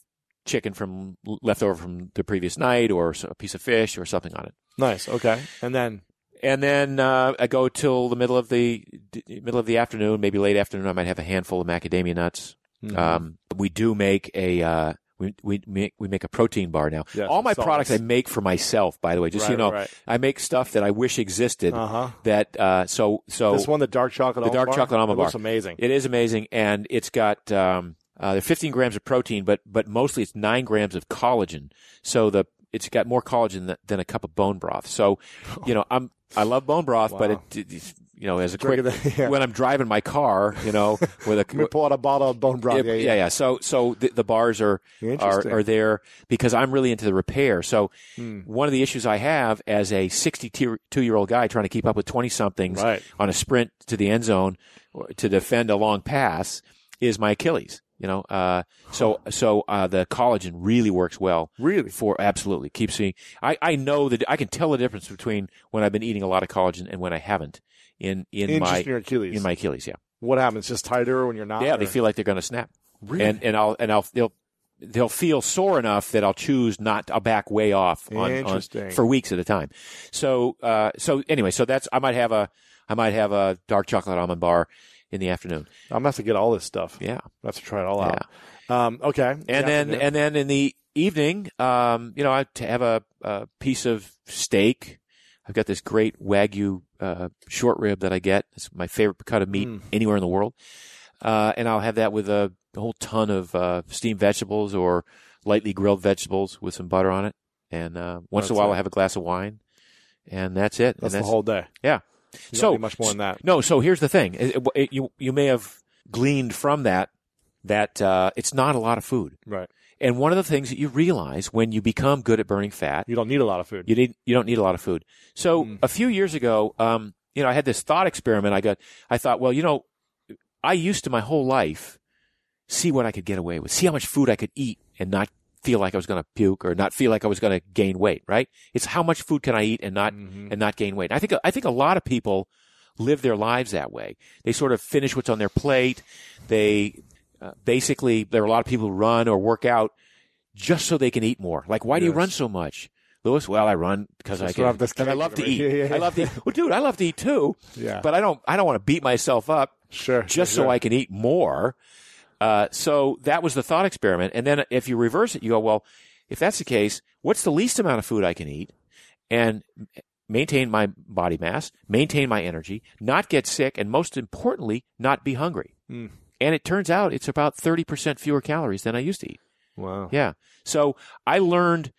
Speaker 4: chicken from leftover from the previous night or a piece of fish or something on it.
Speaker 3: Nice. Okay. And then
Speaker 4: And then uh, I go till the middle of the d- middle of the afternoon, maybe late afternoon. I might have a handful of macadamia nuts.
Speaker 3: Mm-hmm.
Speaker 4: Um, we do make a uh, we we make we make a protein bar now.
Speaker 3: Yes,
Speaker 4: All my
Speaker 3: solids.
Speaker 4: products I make for myself. By the way, just so you know,
Speaker 3: right.
Speaker 4: I make stuff that I wish existed.
Speaker 3: Uh huh.
Speaker 4: That uh, so so
Speaker 3: This one, the dark chocolate.
Speaker 4: the dark
Speaker 3: bar?
Speaker 4: chocolate almond
Speaker 3: It looks
Speaker 4: bar.
Speaker 3: amazing.
Speaker 4: It is amazing, and it's got um, uh, there's 15 grams of protein, but but mostly it's nine grams of collagen. So the it's got more collagen than, than a cup of bone broth. So, you know, I'm I love bone broth, but
Speaker 3: Wow.
Speaker 4: it, it's, you know as a quick *laughs*
Speaker 3: yeah.
Speaker 4: when I'm driving my car, you know, *laughs* with a
Speaker 3: pull out a bottle of bone broth.
Speaker 4: yeah, yeah, yeah. So, so the, the bars are, are are there because I'm really into the repair. So,
Speaker 3: Hmm.
Speaker 4: one of the issues I have as a 62 year old guy trying to keep up with 20 somethings
Speaker 3: Right.
Speaker 4: on a sprint to the end zone or to defend a long pass is my Achilles. You know, uh, so so uh, the collagen really works well.
Speaker 3: Really?
Speaker 4: For absolutely keeps me. I, I know that I can tell the difference between when I've been eating a lot of collagen and when I haven't in in,
Speaker 3: In
Speaker 4: my
Speaker 3: Achilles.
Speaker 4: in my Achilles. Yeah.
Speaker 3: What happens? Just tighter when you're not.
Speaker 4: Yeah,
Speaker 3: or-
Speaker 4: they feel like they're going to snap.
Speaker 3: Really?
Speaker 4: And and I'll and I'll they'll they'll feel sore enough that I'll choose not I'll back way off on, on for weeks at a time. So uh so anyway, so that's I might have a I might have a dark chocolate almond bar in the afternoon.
Speaker 3: I'm gonna have to get all this stuff.
Speaker 4: Yeah.
Speaker 3: I have to try it all out. Um, okay.
Speaker 4: And then and then in the evening, um, you know, I have a, a piece of steak. I've got this great wagyu uh, short rib that I get. It's my favorite cut of meat
Speaker 3: Mm.
Speaker 4: anywhere in the world. Uh, and I'll have that with a, a whole ton of uh, steamed vegetables or lightly grilled vegetables with some butter on it. And uh, once in a while,
Speaker 3: it.
Speaker 4: I'll have a glass of wine. And that's it.
Speaker 3: that's,
Speaker 4: and
Speaker 3: the whole day.
Speaker 4: yeah. So
Speaker 3: much more than that.
Speaker 4: no, so here's the thing. It- it- it- you you may have gleaned from that that uh, it's not a lot of food.
Speaker 3: Right.
Speaker 4: And one of the things that you realize when you become good at burning fat,
Speaker 3: You don't need a lot of food.
Speaker 4: you need you don't need a lot of food. So
Speaker 3: Mm.
Speaker 4: a few years ago, um, you know, I had this thought experiment. I got, I thought, well, you know, I used to my whole life see what I could get away with, see how much food I could eat and not feel like I was going to puke or not feel like I was going to gain weight. Right? It's how much food can I eat and not
Speaker 3: Mm-hmm.
Speaker 4: and not gain weight. I think I think a lot of people live their lives that way. They sort of finish what's on their plate. They uh, basically there are a lot of people who run or work out just so they can eat more. Like, why do you run so much? Lewis, well, I run because I can. I love to eat.
Speaker 3: Yeah, yeah.
Speaker 4: I love to eat. Well, dude, I love to eat too. *laughs*
Speaker 3: Yeah.
Speaker 4: But I don't. I don't want to beat myself up
Speaker 3: Sure.
Speaker 4: just
Speaker 3: sure.
Speaker 4: so I can eat more. Uh, so that was the thought experiment. And then if you reverse it, you go, well, if that's the case, what's the least amount of food I can eat and maintain my body mass, maintain my energy, not get sick, and most importantly, not be hungry.
Speaker 3: Hmm.
Speaker 4: And it turns out it's about 30% fewer calories than I used to eat.
Speaker 3: Wow.
Speaker 4: Yeah. So I learned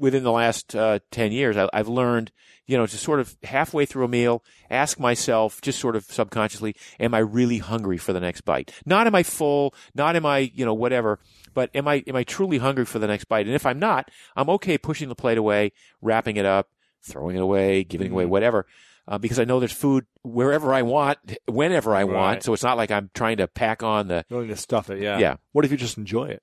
Speaker 4: within the last uh, 10 years, I, I've learned, you know, to sort of halfway through a meal, ask myself, just sort of subconsciously, am I really hungry for the next bite? Not am I full, not am I, you know, whatever, but am I, am I truly hungry for the next bite? And if I'm not, I'm okay pushing the plate away, wrapping it up, throwing it away, giving it away, whatever. Uh, because I know there's food wherever I want, whenever I want. So it's not like I'm trying to pack on the,
Speaker 3: don't to stuff it. Yeah.
Speaker 4: Yeah.
Speaker 3: What if you just enjoy it?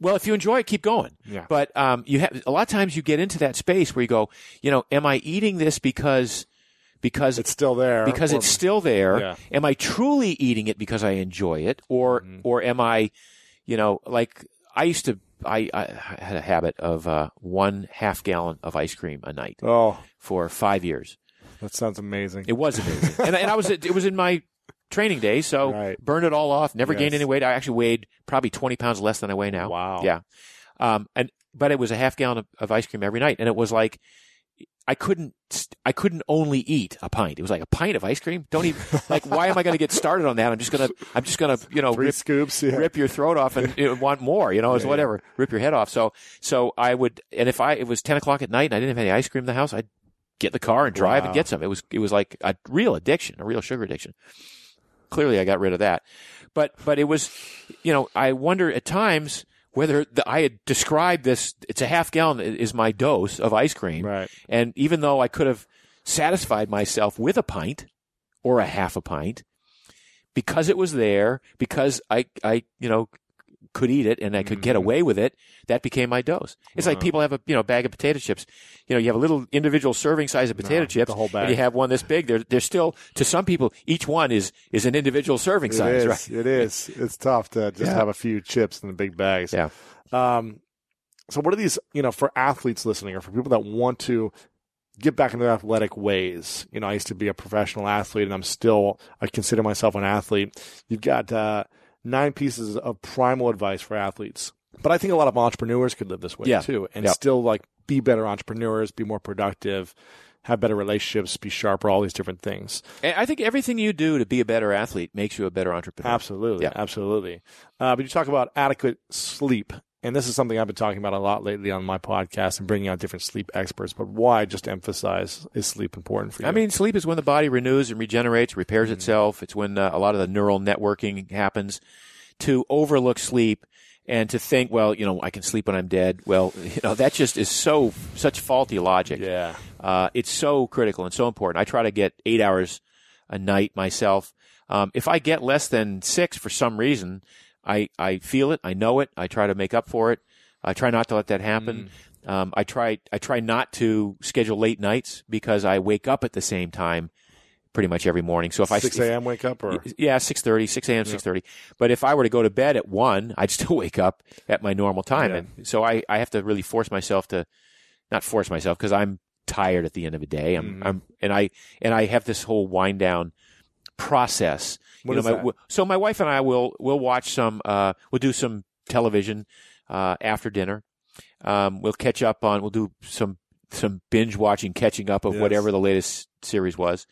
Speaker 4: Well, if you enjoy it, keep going.
Speaker 3: Yeah.
Speaker 4: But um, you have a lot of times you get into that space where you go, you know, am I eating this because because
Speaker 3: It's still there.
Speaker 4: because
Speaker 3: or-
Speaker 4: it's still there?
Speaker 3: Yeah.
Speaker 4: Am I truly eating it because I enjoy it, or
Speaker 3: Mm-hmm.
Speaker 4: or am I, you know, like I used to. I, I had a habit of uh, one half gallon of ice cream a night
Speaker 3: Oh,
Speaker 4: for five years.
Speaker 3: that sounds amazing.
Speaker 4: It was amazing, and, and I was it was in my training day. so
Speaker 3: Right.
Speaker 4: burned it all off. Never gained any weight. I actually weighed probably twenty pounds less than I weigh now.
Speaker 3: Wow.
Speaker 4: Yeah. Um, and but it was a half gallon of, of ice cream every night, and it was like I couldn't I couldn't only eat a pint. It was like a pint of ice cream. Don't even like why am I going to get started on that? I'm just gonna I'm just gonna you know
Speaker 3: Three
Speaker 4: rip,
Speaker 3: scoops. Yeah.
Speaker 4: rip your throat off and you know, want more. You know, it's whatever. Rip your head off. So so I would, and if I it was ten o'clock at night and I didn't have any ice cream in the house, I'd get in the car and drive and get some. It was it was like a real addiction, a real sugar addiction. Clearly, I got rid of that, but but it was, you know, I wonder at times whether the, I had described this, it's a half gallon is my dose of ice cream.
Speaker 3: Right.
Speaker 4: And even though I could have satisfied myself with a pint or a half a pint, because it was there, because I, I, you know, could eat it and I could get
Speaker 3: Mm-hmm.
Speaker 4: away with it, that became my dose. It's like people have a you know bag of potato chips. You know, you have a little individual serving size of potato chips,
Speaker 3: the whole bag.
Speaker 4: and you have one this big. They're they're still to some people each one is is an individual serving
Speaker 3: It
Speaker 4: size,
Speaker 3: is.
Speaker 4: right?
Speaker 3: It is. It's tough to just
Speaker 4: Yeah.
Speaker 3: have a few chips in the big bags.
Speaker 4: Yeah.
Speaker 3: Um, so what are these, you know, for athletes listening or for people that want to get back into their athletic ways? You know, I used to be a professional athlete and I'm still, I consider myself an athlete. You've got, uh, nine pieces of primal advice for athletes. But I think a lot of entrepreneurs could live this way
Speaker 4: Yeah.
Speaker 3: too and
Speaker 4: Yeah.
Speaker 3: still like be better entrepreneurs, be more productive, have better relationships, be sharper, all these different things.
Speaker 4: And I think everything you do to be a better athlete makes you a better entrepreneur.
Speaker 3: Absolutely,
Speaker 4: Yeah.
Speaker 3: absolutely. Uh, but you talk about adequate sleep, and this is something I've been talking about a lot lately on my podcast and bringing out different sleep experts. But why, just emphasize, is sleep important for you?
Speaker 4: I mean, sleep is when the body renews and regenerates, repairs itself. It's when uh, a lot of the neural networking happens. To overlook sleep and to think, well, you know, I can sleep when I'm dead. Well, *laughs* you know, that just is so such faulty logic.
Speaker 3: yeah,
Speaker 4: Uh, it's so critical and so important. I try to get eight hours a night myself. Um, if I get less than six for some reason, I, I feel it. I know it. I try to make up for it. I try not to let that happen. Um, I try I try not to schedule late nights because I wake up at the same time pretty much every morning. So if I
Speaker 3: six
Speaker 4: if-
Speaker 3: a.m. wake up or
Speaker 4: yeah, 6.30, 6 a.m., 6.30. But if I were to go to bed at 1, I'd *laughs* still wake up at my normal time.
Speaker 3: Yeah.
Speaker 4: And so I, I have to really force myself to, not force myself, because I'm tired at the end of the day. I'm,
Speaker 3: Mm-hmm.
Speaker 4: I'm, and I, and I have this whole wind down process.
Speaker 3: What
Speaker 4: you know, my, so my wife and I will, will watch some, uh, we'll do some television, uh, after dinner. Um, we'll catch up on, we'll do some, some binge watching, catching up of
Speaker 3: Yes.
Speaker 4: whatever the latest series was.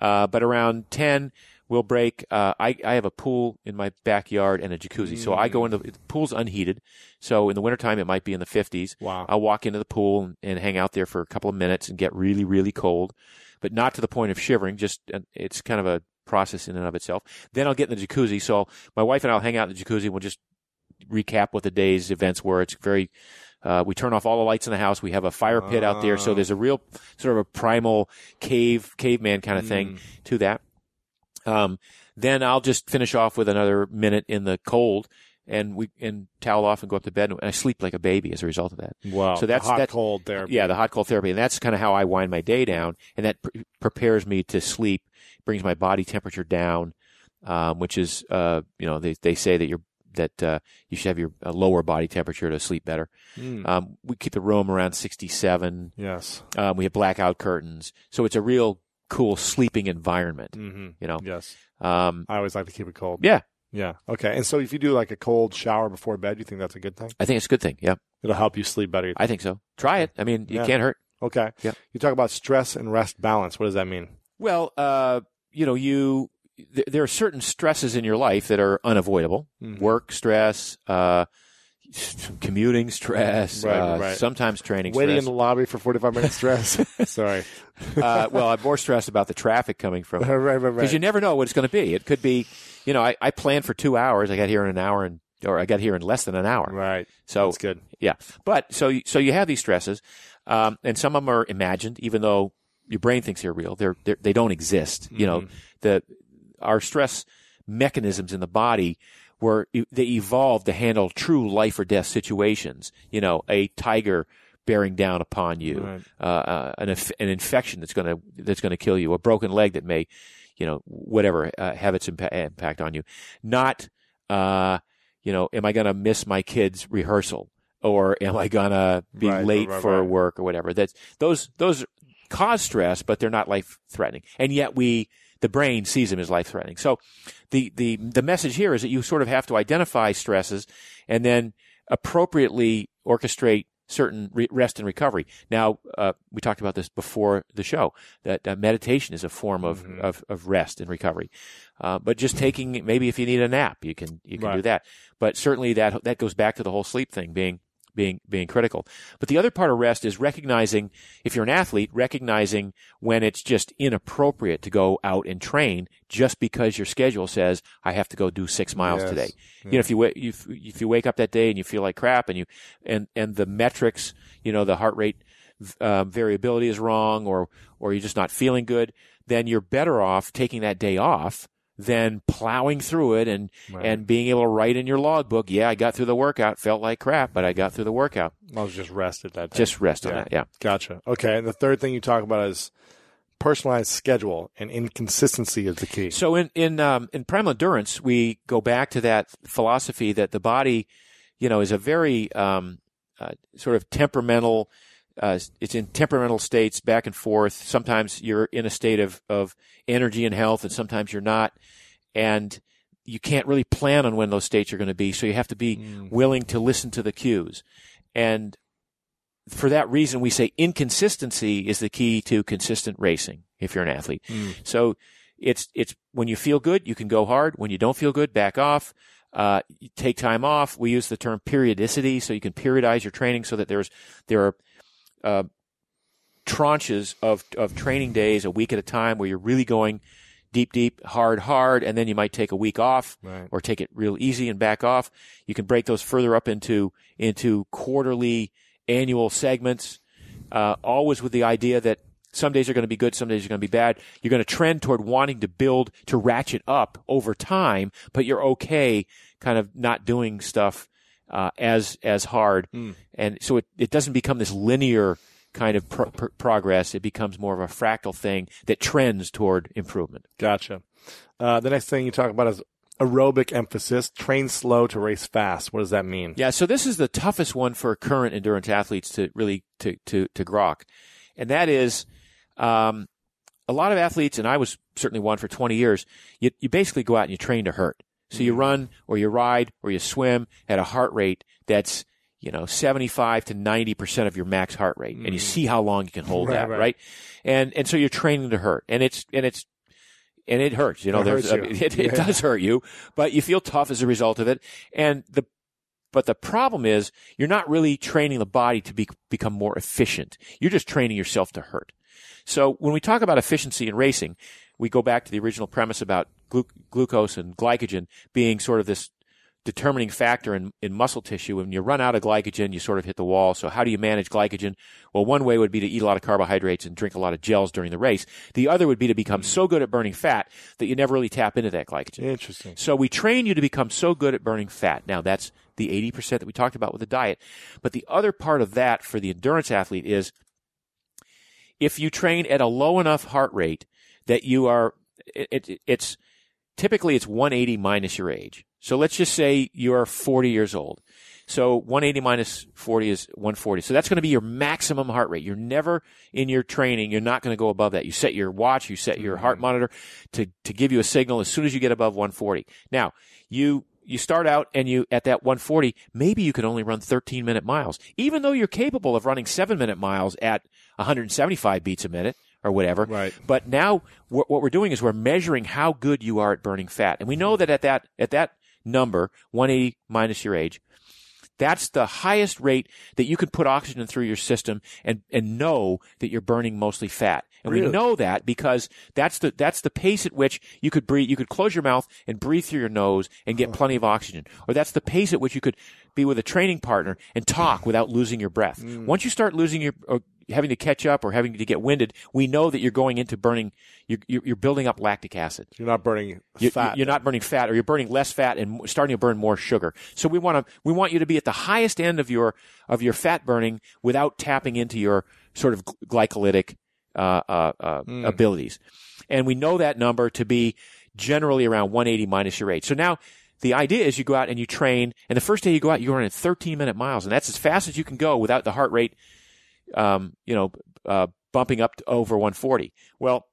Speaker 4: Uh, but around 10, we'll break. Uh, I, I have a pool in my backyard and a jacuzzi. So I go into the pool's unheated. So in the wintertime, it might be in the 50s.
Speaker 3: Wow.
Speaker 4: I'll walk into the pool and, and hang out there for a couple of minutes and get really, really cold, but not to the point of shivering. Just, uh, it's kind of a process in and of itself. Then I'll get in the jacuzzi. So my wife and I'll hang out in the jacuzzi. We'll just recap what the day's events were. It's very, uh, we turn off all the lights in the house. We have a fire pit out there. So there's a real sort of a primal cave, caveman kind of thing to that. Um, then I'll just finish off with another minute in the cold and we, and towel off and go up to bed. And I sleep like a baby as a result of that.
Speaker 3: wow,
Speaker 4: So that's,
Speaker 3: hot
Speaker 4: that's,
Speaker 3: cold therapy.
Speaker 4: yeah, the hot cold therapy, and that's kind of how I wind my day down, and that pre- prepares me to sleep, brings my body temperature down, um, which is, uh, you know, they they say that you're that uh, you should have your a lower body temperature to sleep better.
Speaker 3: Mm.
Speaker 4: Um, we keep the room around 67.
Speaker 3: Yes.
Speaker 4: Um, we have blackout curtains, so it's a real cool sleeping environment.
Speaker 3: Mm-hmm.
Speaker 4: You know,
Speaker 3: Yes.
Speaker 4: um,
Speaker 3: I always like to keep it cold.
Speaker 4: yeah,
Speaker 3: Yeah. Okay. And so if you do like a cold shower before bed, you think that's a good thing?
Speaker 4: I think it's a good thing. Yeah,
Speaker 3: It'll help you sleep better.
Speaker 4: I think so. Try it. I mean, you
Speaker 3: Yeah.
Speaker 4: can't hurt.
Speaker 3: Okay.
Speaker 4: Yeah.
Speaker 3: You talk about stress and rest balance. What does that mean?
Speaker 4: Well, uh, you know, you th- there are certain stresses in your life that are unavoidable.
Speaker 3: Mhm.
Speaker 4: Work stress, uh, commuting stress,
Speaker 3: Right,
Speaker 4: uh,
Speaker 3: right.
Speaker 4: sometimes training
Speaker 3: Waiting in the lobby for 45 minutes stress. *laughs* Sorry.
Speaker 4: uh, well, I'm more stressed about the traffic coming from *laughs*
Speaker 3: right, right, right.
Speaker 4: because you never know what it's going to be. It could be, you know, I, I planned for two hours. I got here in an hour and or I got here in less than an hour.
Speaker 3: Right.
Speaker 4: So
Speaker 3: That's good.
Speaker 4: Yeah, but so so you have these stresses, um, and some of them are imagined, even though your brain thinks they're real. They're, they're they don't exist. You know, the our stress mechanisms in the body were they evolved to handle true life or death situations. You know, a tiger bearing down upon you,
Speaker 3: Right.
Speaker 4: uh, uh, an an infection that's gonna that's gonna kill you, a broken leg that may, you know, whatever uh, have its impa- impact on you. Not, uh, you know, am I gonna miss my kid's rehearsal? Or am I gonna be
Speaker 3: Right,
Speaker 4: late
Speaker 3: right,
Speaker 4: for
Speaker 3: right.
Speaker 4: work or whatever? That's those those cause stress, but they're not life threatening. And yet we the brain sees them as life threatening. So the the the message here is that you sort of have to identify stresses and then appropriately orchestrate certain re- rest and recovery. Now, uh, we talked about this before the show that uh, meditation is a form of,
Speaker 3: Mm-hmm.
Speaker 4: of, of rest and recovery. Uh, but just taking maybe if you need a nap, you can you can do that. But certainly that that goes back to the whole sleep thing being being being critical. But the other part of rest is recognizing if you're an athlete, recognizing when it's just inappropriate to go out and train just because your schedule says I have to go do six miles
Speaker 3: Yes.
Speaker 4: today. You know, if you if, if you wake up that day and you feel like crap, and you and and the metrics, you know, the heart rate uh, variability is wrong, or or you're just not feeling good, then you're better off taking that day off than plowing through it and and being able to write in your logbook, yeah, I got through the workout, felt like crap, but I got through the workout.
Speaker 3: I was just rested that day.
Speaker 4: Just rest on that, yeah.
Speaker 3: Gotcha. Okay. And the third thing you talk about is personalized schedule and inconsistency is the key.
Speaker 4: So in in um, in primal endurance, we go back to that philosophy that the body, you know, is a very um, uh, sort of temperamental. Uh, it's in temperamental states back and forth. Sometimes you're in a state of of energy and health, and sometimes you're not, and you can't really plan on when those states are going to be. So you have to be willing to listen to the cues, and for that reason, we say inconsistency is the key to consistent racing. If you're an athlete, so it's it's when you feel good, you can go hard. When you don't feel good, back off. Uh, take time off. We use the term periodicity, so you can periodize your training so that there's there are uh, tranches of of training days a week at a time where you're really going deep, deep, hard, hard, and then you might take a week off
Speaker 3: Right.
Speaker 4: or take it real easy and back off. You can break those further up into into quarterly, annual segments, uh, always with the idea that some days are going to be good, some days are going to be bad. You're going to trend toward wanting to build to ratchet up over time, but you're okay kind of not doing stuff uh, as as hard, and so it, it doesn't become this linear kind of pro- pr- progress. It becomes more of a fractal thing that trends toward improvement.
Speaker 3: Gotcha. Uh, the next thing you talk about is aerobic emphasis. Train slow to race fast. What does that mean?
Speaker 4: Yeah, so this is the toughest one for current endurance athletes to really to to to grok, and that is um, a lot of athletes, and I was certainly one for 20 years. You you basically go out and you train to hurt. So you mm-hmm. run or you ride or you swim at a heart rate that's you know 75 to 90 percent of your max heart rate, and you mm. see how long you can *laughs* hold
Speaker 3: Right,
Speaker 4: that,
Speaker 3: right.
Speaker 4: right? And and so you're training to hurt, and it's and it's and it hurts. You know,
Speaker 3: It
Speaker 4: there's *laughs* it, it
Speaker 3: Yeah.
Speaker 4: does hurt you, but you feel tough as a result of it. And the but the problem is you're not really training the body to be, become more efficient. You're just training yourself to hurt. So when we talk about efficiency in racing, we go back to the original premise about glu- glucose and glycogen being sort of this determining factor in, in muscle tissue. When you run out of glycogen, you sort of hit the wall. So how do you manage glycogen? Well, one way would be to eat a lot of carbohydrates and drink a lot of gels during the race. The other would be to become so good at burning fat that you never really tap into that glycogen.
Speaker 3: Interesting.
Speaker 4: So we train you to become so good at burning fat. Now that's the 80% that we talked about with the diet. But the other part of that for the endurance athlete is if you train at a low enough heart rate that you are, it, it, it's typically it's 180 minus your age. So let's just say you're 40 years old. So 180 minus 40 is 140. So that's going to be your maximum heart rate. You're never in your training, you're not going to go above that. You set your watch, you set your mm-hmm. heart monitor to, to give you a signal as soon as you get above 140. Now, you, you start out and you, at that 140, maybe you can only run 13 minute miles, even though you're capable of running seven minute miles at 175 beats a minute or whatever.
Speaker 3: Right.
Speaker 4: But now what what we're doing is we're measuring how good you are at burning fat. And we know that at that, at that number, 180 minus your age, that's the highest rate that you can put oxygen through your system and, and know that you're burning mostly fat. And we know that because that's the, that's the pace at which you could breathe, you could close your mouth and breathe through your nose and get plenty of oxygen. Or that's the pace at which you could be with a training partner and talk *sighs* without losing your breath. Mm. Once you start losing your, or having to catch up or having to get winded, we know that you're going into burning, you're, you're you're building up lactic acid.
Speaker 3: You're not burning
Speaker 4: You-
Speaker 3: fat.
Speaker 4: You're not burning fat, or you're burning less fat and starting to burn more sugar. So we want to we want you to be at the highest end of your of your fat burning without tapping into your sort of glycolytic uh, uh, uh, abilities. And we know that number to be generally around 180 minus your age. So now. The idea is you go out and you train, and the first day you go out, you run at 13 minute miles, and that's as fast as you can go without the heart rate, um, you know, uh, bumping up to over 140. Well,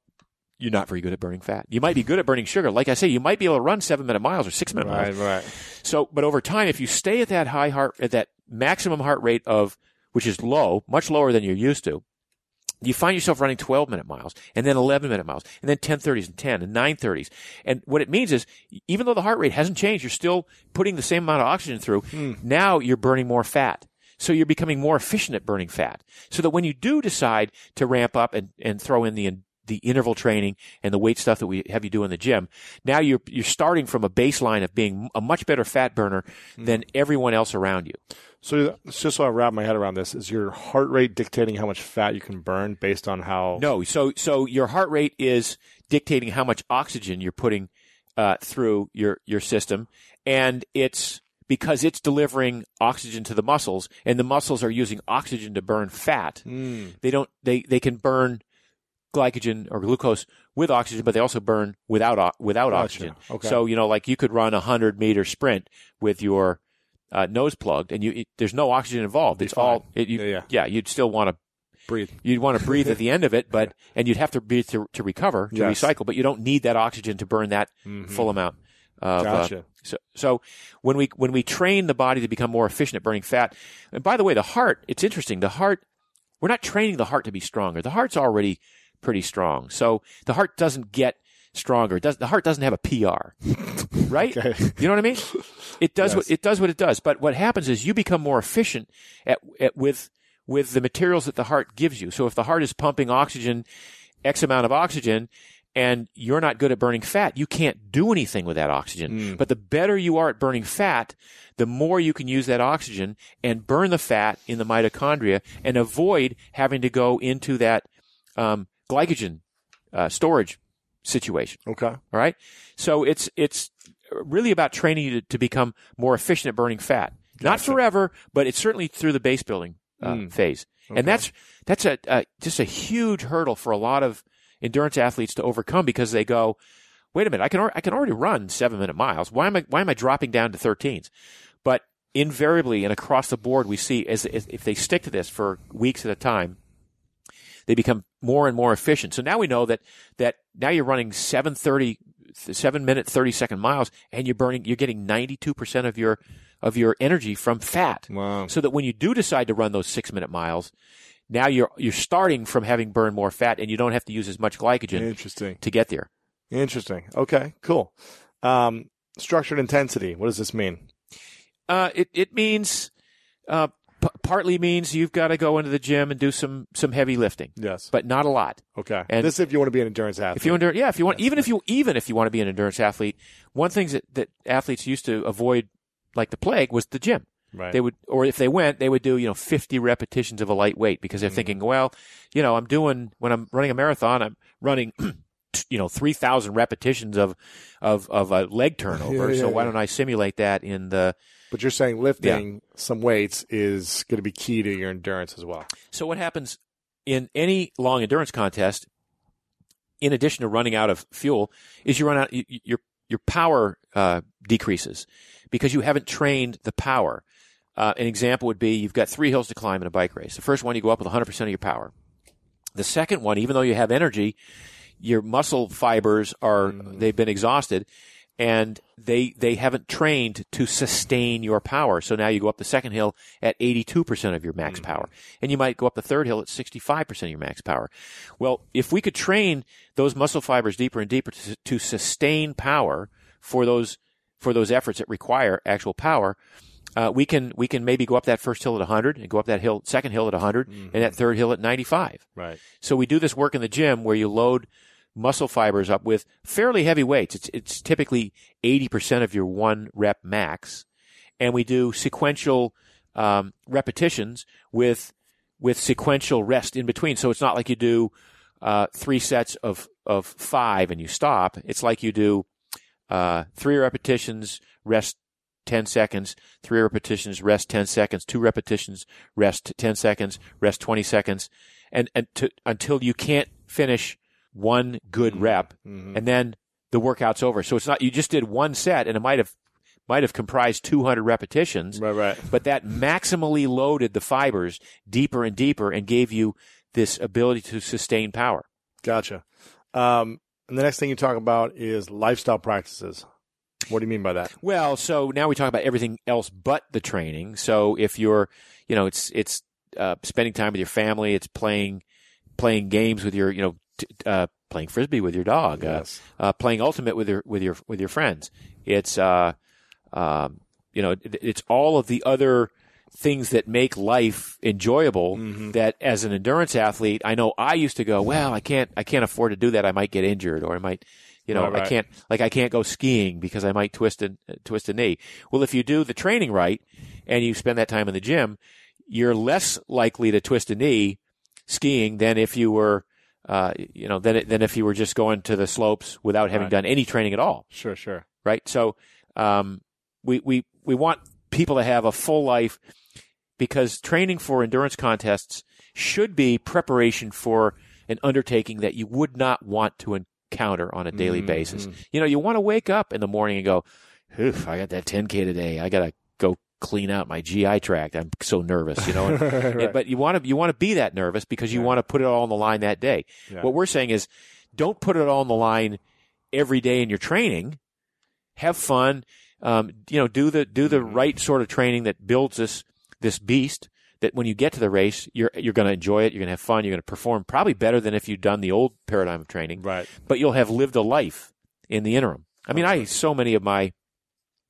Speaker 4: you're not very good at burning fat. You might be good at burning sugar. Like I say, you might be able to run seven minute miles or six minute
Speaker 3: right,
Speaker 4: miles.
Speaker 3: right. Right.
Speaker 4: So, but over time, if you stay at that high heart, at that maximum heart rate of, which is low, much lower than you're used to, you find yourself running 12 minute miles and then 11 minute miles and then 1030s and 10 and 930s. And what it means is even though the heart rate hasn't changed, you're still putting the same amount of oxygen through. Now you're burning more fat. So you're becoming more efficient at burning fat. So that when you do decide to ramp up and, and throw in the the interval training and the weight stuff that we have you do in the gym, now you're you're starting from a baseline of being a much better fat burner than everyone else around you.
Speaker 3: So it's just so I wrap my head around this, is your heart rate dictating how much fat you can burn based on how?
Speaker 4: No, so so your heart rate is dictating how much oxygen you're putting uh, through your your system, and it's because it's delivering oxygen to the muscles, and the muscles are using oxygen to burn fat.
Speaker 3: Mm.
Speaker 4: They don't they they can burn glycogen or glucose with oxygen, but they also burn without without
Speaker 3: Gotcha.
Speaker 4: oxygen.
Speaker 3: Okay.
Speaker 4: So you know, like you could run a hundred meter sprint with your uh, nose plugged, and you it, there's no oxygen involved. It's all it, you,
Speaker 3: Yeah, yeah.
Speaker 4: You'd still want to
Speaker 3: Breathe.
Speaker 4: you'd want to breathe at the end of it, but *laughs* and you'd have to breathe to, to recover to
Speaker 3: Yes.
Speaker 4: recycle, but you don't need that oxygen to burn that
Speaker 3: Mhm.
Speaker 4: full amount. Of, uh,
Speaker 3: Gotcha.
Speaker 4: so, so when we when we train the body to become more efficient at burning fat, and by the way, the heart, it's interesting. The heart, we're not training the heart to be stronger. The heart's already pretty strong. So the heart doesn't get stronger. Does the heart doesn't have a PR, *laughs* right?
Speaker 3: Okay.
Speaker 4: You know what I mean? It does
Speaker 3: Yes.
Speaker 4: what it does what it does. But what happens is you become more efficient at, at with with the materials that the heart gives you. So if the heart is pumping oxygen, X amount of oxygen, and you're not good at burning fat, you can't do anything with that oxygen. But the better you are at burning fat, the more you can use that oxygen and burn the fat in the mitochondria and avoid having to go into that um, glycogen uh, storage situation.
Speaker 3: Okay.
Speaker 4: All right. So it's it's really about training you to, to become more efficient at burning fat. Not forever, but it's certainly through the base building uh, phase. And that's that's a, a just a huge hurdle for a lot of endurance athletes to overcome because they go, wait a minute, I can I can already run seven minute miles. Why am I why am I dropping down to 13s? But invariably and across the board, we see as, as if they stick to this for weeks at a time, they become more and more efficient. So now we know that that now you're running 730 7 minute 30 second miles and you're burning you're getting 92% of your of your energy from fat.
Speaker 3: Wow.
Speaker 4: So that when you do decide to run those 6 minute miles, now you're you're starting from having burned more fat and you don't have to use as much glycogen
Speaker 3: Interesting.
Speaker 4: to get there.
Speaker 3: Interesting. Okay. Cool. Um, structured intensity. What does this mean?
Speaker 4: Uh, it it means uh, p- partly means you've got to go into the gym and do some some heavy lifting,
Speaker 3: Yes.
Speaker 4: but not a lot.
Speaker 3: okay.
Speaker 4: and-
Speaker 3: this if you want to be an endurance athlete.
Speaker 4: If you endure, yeah, if you want, even if you even if you want to be an endurance athlete, one thing that that athletes used to avoid like the plague was the gym.
Speaker 3: Right.
Speaker 4: They would, or if they went, they would do you know fifty repetitions of a light weight because they're thinking, well, you know, I'm doing when I'm running a marathon, I'm running. *clears throat* You know, three thousand repetitions of, of of a leg *laughs* turnover.
Speaker 3: Yeah,
Speaker 4: so why
Speaker 3: yeah.
Speaker 4: don't I simulate that in the
Speaker 3: but you're saying lifting some weights is going to be key to your endurance as well.
Speaker 4: So what happens in any long endurance contest, in addition to running out of fuel, is you run out y- y- your your power uh, decreases because you haven't trained the power. Uh, an example would be you've got three hills to climb in a bike race. The first one you go up with 100% of your power. The second one, even though you have energy, your muscle fibers are they've been exhausted and they they haven't trained to sustain your power. So now you go up the second hill at 82% of your max power. And you might go up the third hill at 65% of your max power. Well, if we could train those muscle fibers deeper and deeper to, to sustain power for those for those efforts that require actual power, uh, we can we can maybe go up that first hill at 100 and go up that hill second hill at 100 and that third hill at 95.
Speaker 3: Right.
Speaker 4: So we do this work in the gym where you load muscle fibers up with fairly heavy weights. It's, it's typically 80% of your one rep max. And we do sequential, um, repetitions with, with sequential rest in between. So it's not like you do, uh, three sets of, of five and you stop. It's like you do, uh, three repetitions, rest 10 seconds, three repetitions, rest 10 seconds, two repetitions, rest 10 seconds, rest 20 seconds, and, and to, until you can't finish one good rep, and then the workout's over. So it's not, you just did one set and it might have, might have comprised 200 repetitions,
Speaker 3: Right. Right.
Speaker 4: but that maximally loaded the fibers deeper and deeper and gave you this ability to sustain power.
Speaker 3: Gotcha. Um, and the next thing you talk about is lifestyle practices. What do you mean by that?
Speaker 4: Well, so now we talk about everything else but the training. So if you're, you know, it's it's uh, spending time with your family, it's playing playing games with your, you know, t- uh, playing frisbee with your dog,
Speaker 3: Yes.
Speaker 4: uh, uh, playing ultimate with your with your with your friends. It's uh, um, you know, it, it's all of the other things that make life enjoyable
Speaker 3: Mm-hmm.
Speaker 4: that as an endurance athlete I know I used to go well I can't I can't afford to do that I might get injured or I might you know
Speaker 3: Right,
Speaker 4: I can't like I can't go skiing because I might twist a twist a knee well if you do the training right and you spend that time in the gym you're less likely to twist a knee skiing than if you were uh, you know than than if you were just going to the slopes without having
Speaker 3: Right.
Speaker 4: done any training at all
Speaker 3: Sure, sure.
Speaker 4: right? So um, we we we want people to have a full life because training for endurance contests should be preparation for an undertaking that you would not want to encounter on a daily
Speaker 3: Mm-hmm.
Speaker 4: basis. You know, you want to wake up in the morning and go, "Oof, I got that 10k today. I got to go." Clean out my GI tract. I'm so nervous, you know. *laughs* And- and- but you want to you want to be that nervous because you want to put it all on the line that day.
Speaker 3: Yeah.
Speaker 4: What we're saying is, don't put it all on the line every day in your training have fun. Um, you know, do the do the
Speaker 3: Mm-hmm.
Speaker 4: right sort of training that builds this this beast. That when you get to the race, you're you're going to enjoy it. You're going to have fun. You're going to perform probably better than if you'd done the old paradigm of training.
Speaker 3: Right.
Speaker 4: But you'll have lived a life in the interim. I mean, I so many of my,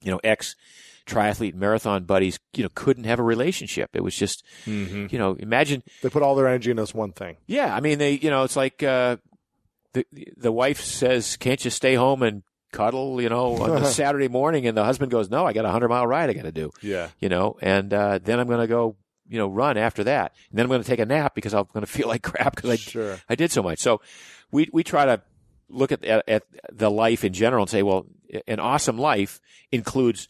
Speaker 4: you know, ex triathlete marathon buddies, you know, couldn't have a relationship. It was just,
Speaker 3: Mm-hmm.
Speaker 4: you know, imagine
Speaker 3: They put all their energy in this one thing.
Speaker 4: yeah, I mean they, you know, it's like uh, the the wife says, "Can't you stay home and cuddle?" You know, on the *laughs* Saturday morning, and the husband goes, "No, I got a hundred mile ride I got to do."
Speaker 3: Yeah.
Speaker 4: You know, and uh, then I'm going to go, you know, run after that, and then I'm going to take a nap because I'm going *laughs* to feel like crap because I
Speaker 3: Sure.
Speaker 4: I did so much. So we we try to look at, at at the life in general and say, well, an awesome life includes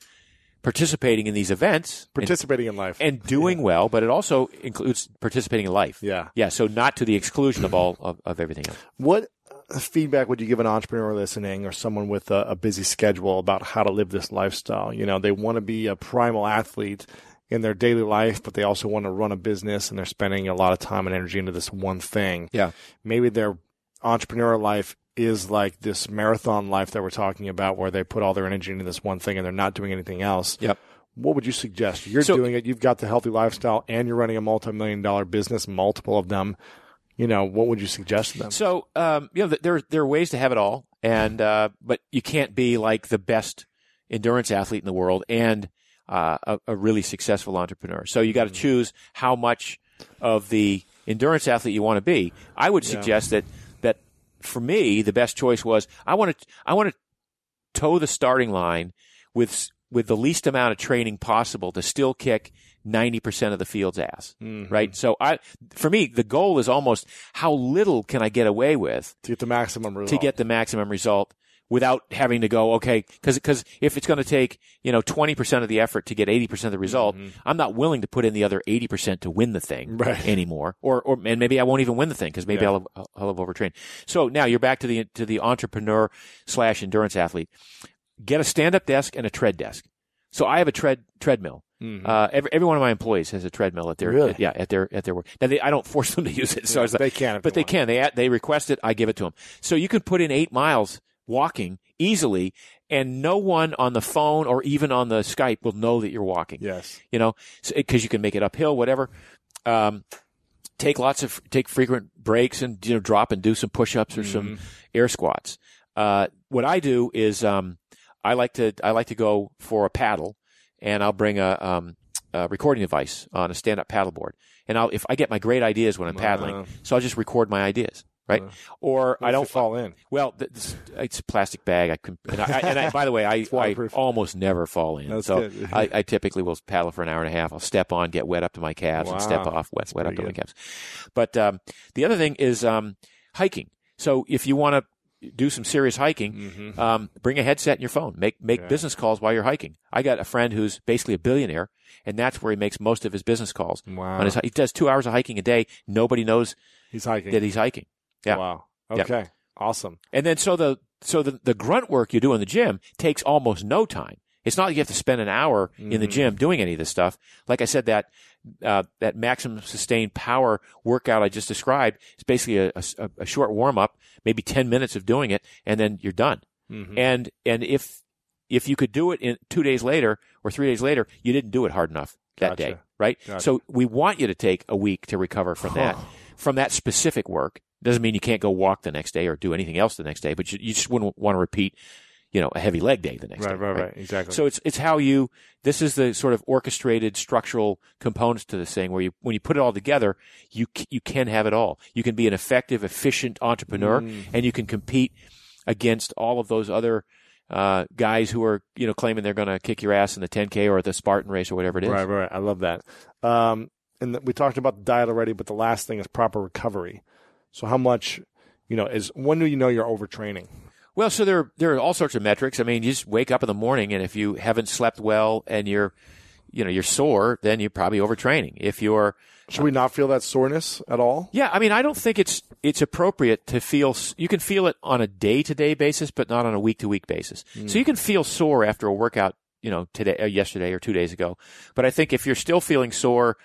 Speaker 4: participating in these events. and-
Speaker 3: Participating in life.
Speaker 4: and doing well, but it also includes participating in life.
Speaker 3: Yeah.
Speaker 4: Yeah. So not to the exclusion of all of, of everything else.
Speaker 3: What feedback would you give an entrepreneur listening or someone with a, a busy schedule about how to live this lifestyle? You know, they want to be a primal athlete in their daily life, but they also want to run a business and they're spending a lot of time and energy into this one thing.
Speaker 4: Yeah.
Speaker 3: Maybe their entrepreneur life is like this marathon life that we're talking about where they put all their energy into this one thing and they're not doing anything else.
Speaker 4: Yep.
Speaker 3: What would you suggest? You're
Speaker 4: So-
Speaker 3: doing it, you've got the healthy lifestyle and you're running a multi-million dollar business, multiple of them. You know, what would you suggest to them?
Speaker 4: So um, you know, there there are ways to have it all, and uh, but you can't be like the best endurance athlete in the world and uh, a, a really successful entrepreneur. So you got to choose how much of the endurance athlete you want to be. I would suggest that that for me, the best choice was I want to I want to toe the starting line with with the least amount of training possible to still kick 90% of the field's ass. Right? So I for me the goal is almost how little can I get away with
Speaker 3: to get the maximum result.
Speaker 4: to get the maximum result without having to go okay cuz cuz if it's going to take, you know, 20% of the effort to get 80% of the result, I'm not willing to put in the other 80% to win the thing *laughs*
Speaker 3: Right.
Speaker 4: anymore or or and maybe I won't even win the thing cuz maybe
Speaker 3: Yeah.
Speaker 4: I'll have, I'll have overtrained. So now you're back to the to the entrepreneur slash endurance athlete. Get a stand up desk and a tread desk. So I have a tread treadmill. Uh, every, every one of my employees has a treadmill at their
Speaker 3: Mm-hmm. Really?
Speaker 4: at- yeah at their at their work. Now they, I don't *laughs* force them to use it, so
Speaker 3: Yeah,
Speaker 4: like,
Speaker 3: they can
Speaker 4: but
Speaker 3: they
Speaker 4: they can. They they request it. I give it to them. So you can put in eight miles walking easily, and no one on the phone or even on the Skype will know that you're walking.
Speaker 3: Yes.
Speaker 4: You know, because you can make it uphill, whatever. Um, take lots of take frequent breaks and you know drop and do some push-ups or some air squats. Uh, what I do is um, I like to I like to go for a paddle, and I'll bring a, um, a recording device on a stand-up paddleboard, and I'll if I get my great ideas when I'm paddling,
Speaker 3: Wow.
Speaker 4: so I'll just record my ideas, right? or I don't
Speaker 3: fall in.
Speaker 4: Well, th- this, it's a plastic bag. I can, and, I, and I, by the way, I, *laughs* I almost never fall in.
Speaker 3: That's
Speaker 4: so. I, *laughs* I typically will paddle for an hour and a half. I'll step on, get wet up to my calves, and step off, wet, wet up to my calves. But um, the other thing is um, hiking. So if you want to do some serious hiking,
Speaker 3: Mm-hmm.
Speaker 4: um, bring a headset and your phone. Make make business calls while you're hiking. I got a friend who's basically a billionaire, and that's where he makes most of his business calls.
Speaker 3: Wow.
Speaker 4: On his, he does two hours of hiking a day. Nobody knows
Speaker 3: He's hiking.
Speaker 4: that he's hiking. Yeah.
Speaker 3: Wow.
Speaker 4: Yeah.
Speaker 3: Okay. Awesome.
Speaker 4: And then so the so the, the grunt work you do in the gym takes almost no time. It's not like you have to spend an hour in
Speaker 3: Mm-hmm.
Speaker 4: the gym doing any of this stuff. Like I said, that uh, that maximum sustained power workout I just described is basically a, a, a short warm up, maybe ten minutes of doing it, and then you're done.
Speaker 3: Mm-hmm.
Speaker 4: And and if if you could do it in two days later or three days later, you didn't do it hard enough that
Speaker 3: Gotcha.
Speaker 4: day, right?
Speaker 3: Gotcha.
Speaker 4: So we want you to take a week to recover from that, *sighs* *sighs* from that specific work. Doesn't mean you can't go walk the next day or do anything else the next day, but you, you just wouldn't want to repeat, you know, a heavy leg day the next
Speaker 3: Right,
Speaker 4: day.
Speaker 3: right, right. Right, exactly.
Speaker 4: So it's it's how you this is the sort of orchestrated structural components to this thing where you when you put it all together, you you can have it all. You can be an effective, efficient entrepreneur,
Speaker 3: Mm.
Speaker 4: and you can compete against all of those other uh, guys who are you know claiming they're going to kick your ass in the 10k or the Spartan race or whatever it is.
Speaker 3: Right, right. I love that. Um, and we talked about the diet already, but the last thing is proper recovery. So how much, you know, is when do you know you're overtraining?
Speaker 4: Well, so there there are all sorts of metrics. I mean, you just wake up in the morning, and if you haven't slept well and you're you know you're sore, then you're probably overtraining. If you're
Speaker 3: Should we not feel that soreness at all?
Speaker 4: Yeah, I mean, I don't think it's it's appropriate to feel. You can feel it on a day to day basis, but not on a week to week basis. So you can feel sore after a workout, you know, today, uh, yesterday, or two days ago. But I think if you're still feeling sore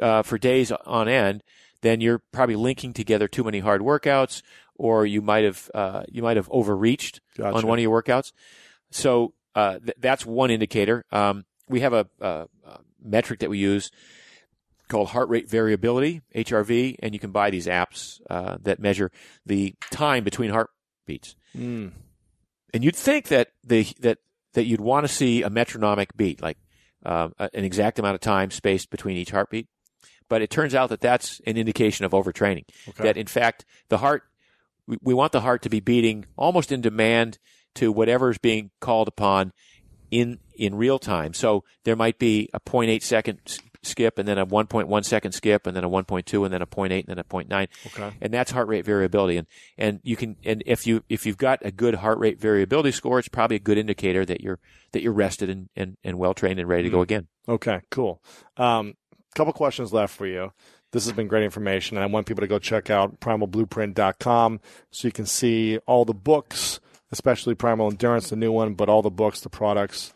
Speaker 4: uh, for days on end, then you're probably linking together too many hard workouts, or you might have uh, you might have overreached
Speaker 3: Gotcha.
Speaker 4: on one of your workouts. So uh, th- that's one indicator. Um, we have a, a, a metric that we use called heart rate variability (HRV), and you can buy these apps uh, that measure the time between heartbeats.
Speaker 3: Mm.
Speaker 4: And you'd think that the that that you'd want to see a metronomic beat, like uh, an exact amount of time spaced between each heartbeat. But it turns out that that's an indication of overtraining.
Speaker 3: Okay.
Speaker 4: That in fact the heart, we, we want the heart to be beating almost in demand to whatever is being called upon in in real time. So there might be a 0.8 second skip, and then a 1.1 second skip, and then a 1.2, and then a 0.8, and then a 0.9
Speaker 3: Okay.
Speaker 4: and that's heart rate variability. And and you can and if you if you've got a good heart rate variability score, it's probably a good indicator that you're that you're rested and and, and well trained and ready to go again.
Speaker 3: Okay, cool. Um, couple questions left for you. This has been great information, and I want people to go check out primalblueprint.com so you can see all the books, especially Primal Endurance, the new one, but all the books, the products,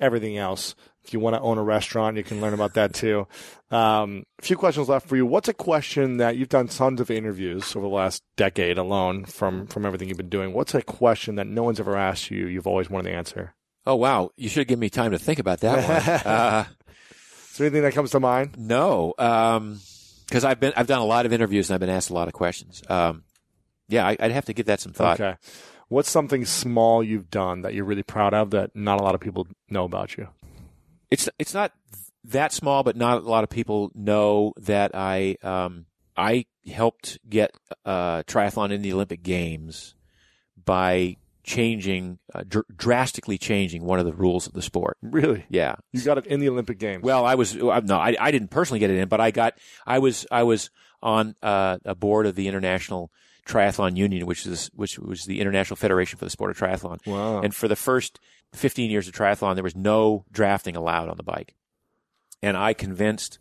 Speaker 3: everything else. If you want to own a restaurant, you can learn about that too. Um, a few questions left for you. What's a question that you've done tons of interviews over the last decade alone from from everything you've been doing? What's a question that no one's ever asked you? You've always wanted to answer.
Speaker 4: Oh wow, you should give me time to think about that one. *laughs* uh,
Speaker 3: Is there anything that comes to mind?
Speaker 4: no, because I've been I've done a lot of interviews and I've been asked a lot of questions. Um, yeah, I, I'd have to give that some thought.
Speaker 3: Okay. What's something small you've done that you're really proud of that not a lot of people know about you?
Speaker 4: it's it's not that small, but not a lot of people know that I um, I helped get uh, triathlon in the Olympic Games by changing uh, dr- drastically changing one of the rules of the sport.
Speaker 3: Really?
Speaker 4: Yeah.
Speaker 3: You got it in the Olympic Games.
Speaker 4: Well, I was uh, no, I, I didn't personally get it in, but I got I was I was on uh, a board of the International Triathlon Union, which is which was the International Federation for the Sport of Triathlon.
Speaker 3: Wow.
Speaker 4: And for the first 15 years of triathlon, there was no drafting allowed on the bike, and I convinced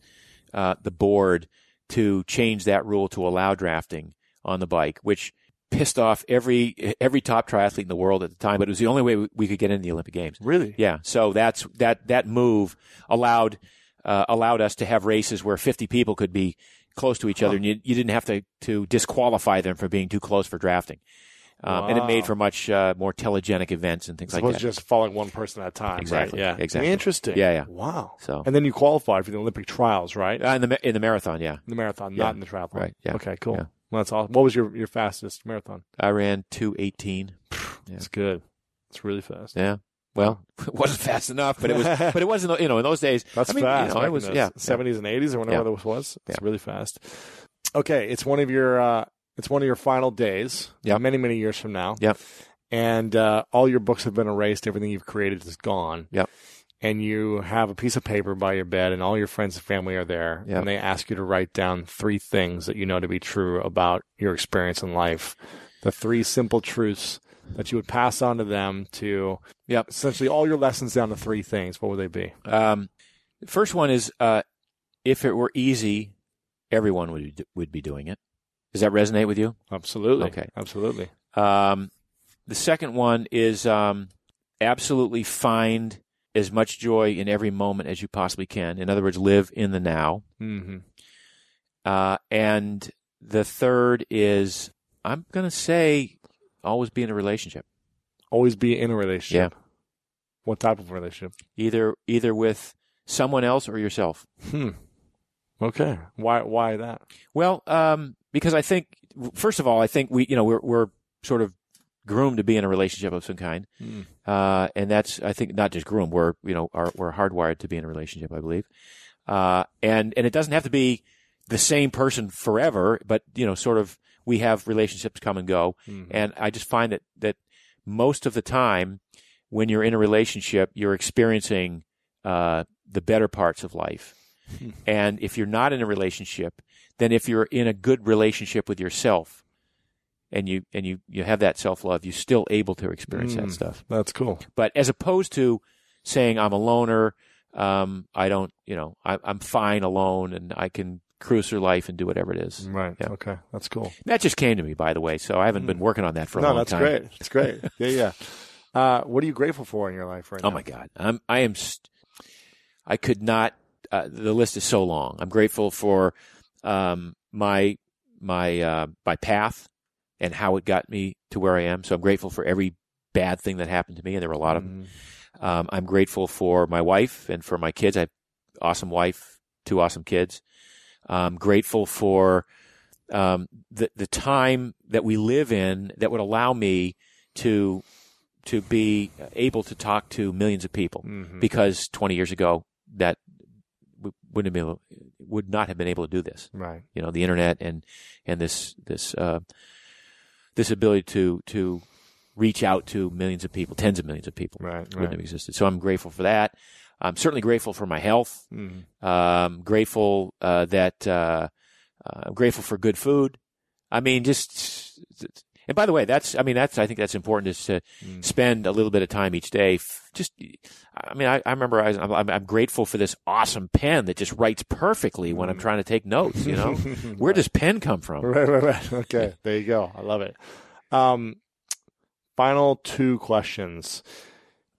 Speaker 4: uh, the board to change that rule to allow drafting on the bike, which pissed off every every top triathlete in the world at the time. But it was the only way we- could get into the Olympic Games.
Speaker 3: really?
Speaker 4: Yeah, so that's that that move allowed uh, allowed us to have races where 50 people could be close to each other, and you, you didn't have to to disqualify them for being too close for drafting. Um, And it made for much uh, more telegenic events and things
Speaker 3: As
Speaker 4: like that.
Speaker 3: just following one person at a time.
Speaker 4: Exactly,
Speaker 3: Right? Yeah.
Speaker 4: exactly.
Speaker 3: Interesting.
Speaker 4: Yeah, yeah.
Speaker 3: Wow.
Speaker 4: So-
Speaker 3: And then you qualified for the Olympic trials, right?
Speaker 4: Uh, in the in the marathon, yeah,
Speaker 3: in the marathon,
Speaker 4: yeah.
Speaker 3: not in the triathlon.
Speaker 4: Right, yeah.
Speaker 3: Okay. Cool.
Speaker 4: Yeah.
Speaker 3: Well, that's awesome. What was your your fastest marathon?
Speaker 4: I ran 218. Yeah.
Speaker 3: It's good. It's really fast.
Speaker 4: Yeah. Well, *laughs* it wasn't fast enough, but it was. But it wasn't. You know, in those days,
Speaker 3: That's
Speaker 4: I mean,
Speaker 3: fast.
Speaker 4: You know, it was. Yeah.
Speaker 3: 70s and 80s or whenever
Speaker 4: Yeah.
Speaker 3: this was. It's
Speaker 4: Yeah.
Speaker 3: really fast. Okay, it's one of your uh, it's one of your final days.
Speaker 4: Yeah.
Speaker 3: Many many years from now.
Speaker 4: Yep.
Speaker 3: And uh, all your books have been erased. Everything you've created is gone.
Speaker 4: Yep.
Speaker 3: And you have a piece of paper by your bed, and all your friends and family are there,
Speaker 4: Yep.
Speaker 3: and they ask you to write down three things that you know to be true about your experience in life. The three simple truths that you would pass on to them to
Speaker 4: Yep.
Speaker 3: essentially all your lessons down to three things. What would they be?
Speaker 4: Um, the first one is uh, if it were easy, everyone would would be doing it. Does that resonate with you?
Speaker 3: Absolutely.
Speaker 4: Okay.
Speaker 3: Absolutely.
Speaker 4: Um, the second one is um, absolutely find as much joy in every moment as you possibly can. In other words, live in the now.
Speaker 3: hmm
Speaker 4: Uh, and the third is I'm going to say always be in a relationship,
Speaker 3: Always be in a relationship. Yeah. What type of relationship?
Speaker 4: either either with someone else or yourself.
Speaker 3: Hmm. Okay. Why? Why that?
Speaker 4: Well, um, because I think, first of all, I think we, you know, we're, we're sort of groomed to be in a relationship of some kind, uh, and that's I think not just groomed. We're you know are, we're hardwired to be in a relationship, I believe, uh, and and it doesn't have to be the same person forever, but you know sort of we have relationships come and go, and I just find that that most of the time when you're in a relationship, you're experiencing uh, the better parts of life. and if you're not in a relationship, then if you're in a good relationship with yourself and you and you, you have that self love, you're still able to experience that stuff.
Speaker 3: That's cool.
Speaker 4: But as opposed to saying I'm a loner, um, I don't, you know, I, I'm fine alone and I can cruise through life and do whatever it is.
Speaker 3: Right.
Speaker 4: Yeah.
Speaker 3: Okay. That's cool.
Speaker 4: That just came to me, by the way. So I haven't been working on that for a
Speaker 3: no,
Speaker 4: long
Speaker 3: that's
Speaker 4: time.
Speaker 3: great. That's great. *laughs* yeah, yeah. Uh, what are you grateful for in your life right now?
Speaker 4: Oh my God, I'm I am st- I could not. Uh, the list is so long. I'm grateful for um, my my uh, my path and how it got me to where I am. So I'm grateful for every bad thing that happened to me, and there were a lot of them. Um, I'm grateful for my wife and for my kids. I have awesome wife, two awesome kids. I'm grateful for um, the the time that we live in that would allow me to to be able to talk to millions of people because 20 years ago that wouldn't have been able, would not have been able to do this.
Speaker 3: Right.
Speaker 4: You know, the internet and and this this uh, this ability to to reach out to millions of people, tens of millions of people,
Speaker 3: Right,
Speaker 4: wouldn't
Speaker 3: right.
Speaker 4: have existed. So I'm grateful for that. I'm certainly grateful for my health.
Speaker 3: Mm-hmm.
Speaker 4: Um, grateful uh, that uh, uh, I'm grateful for good food. I mean, just and by the way, that's I mean that's I think that's important is to
Speaker 3: Mm.
Speaker 4: spend a little bit of time each day. Just I mean I, I remember I, I'm, I'm grateful for this awesome pen that just writes perfectly when I'm trying to take notes. You know, *laughs* where does pen come from? *laughs*
Speaker 3: Right, right, right. Okay, *laughs* there you go. I love it. Um, final two questions.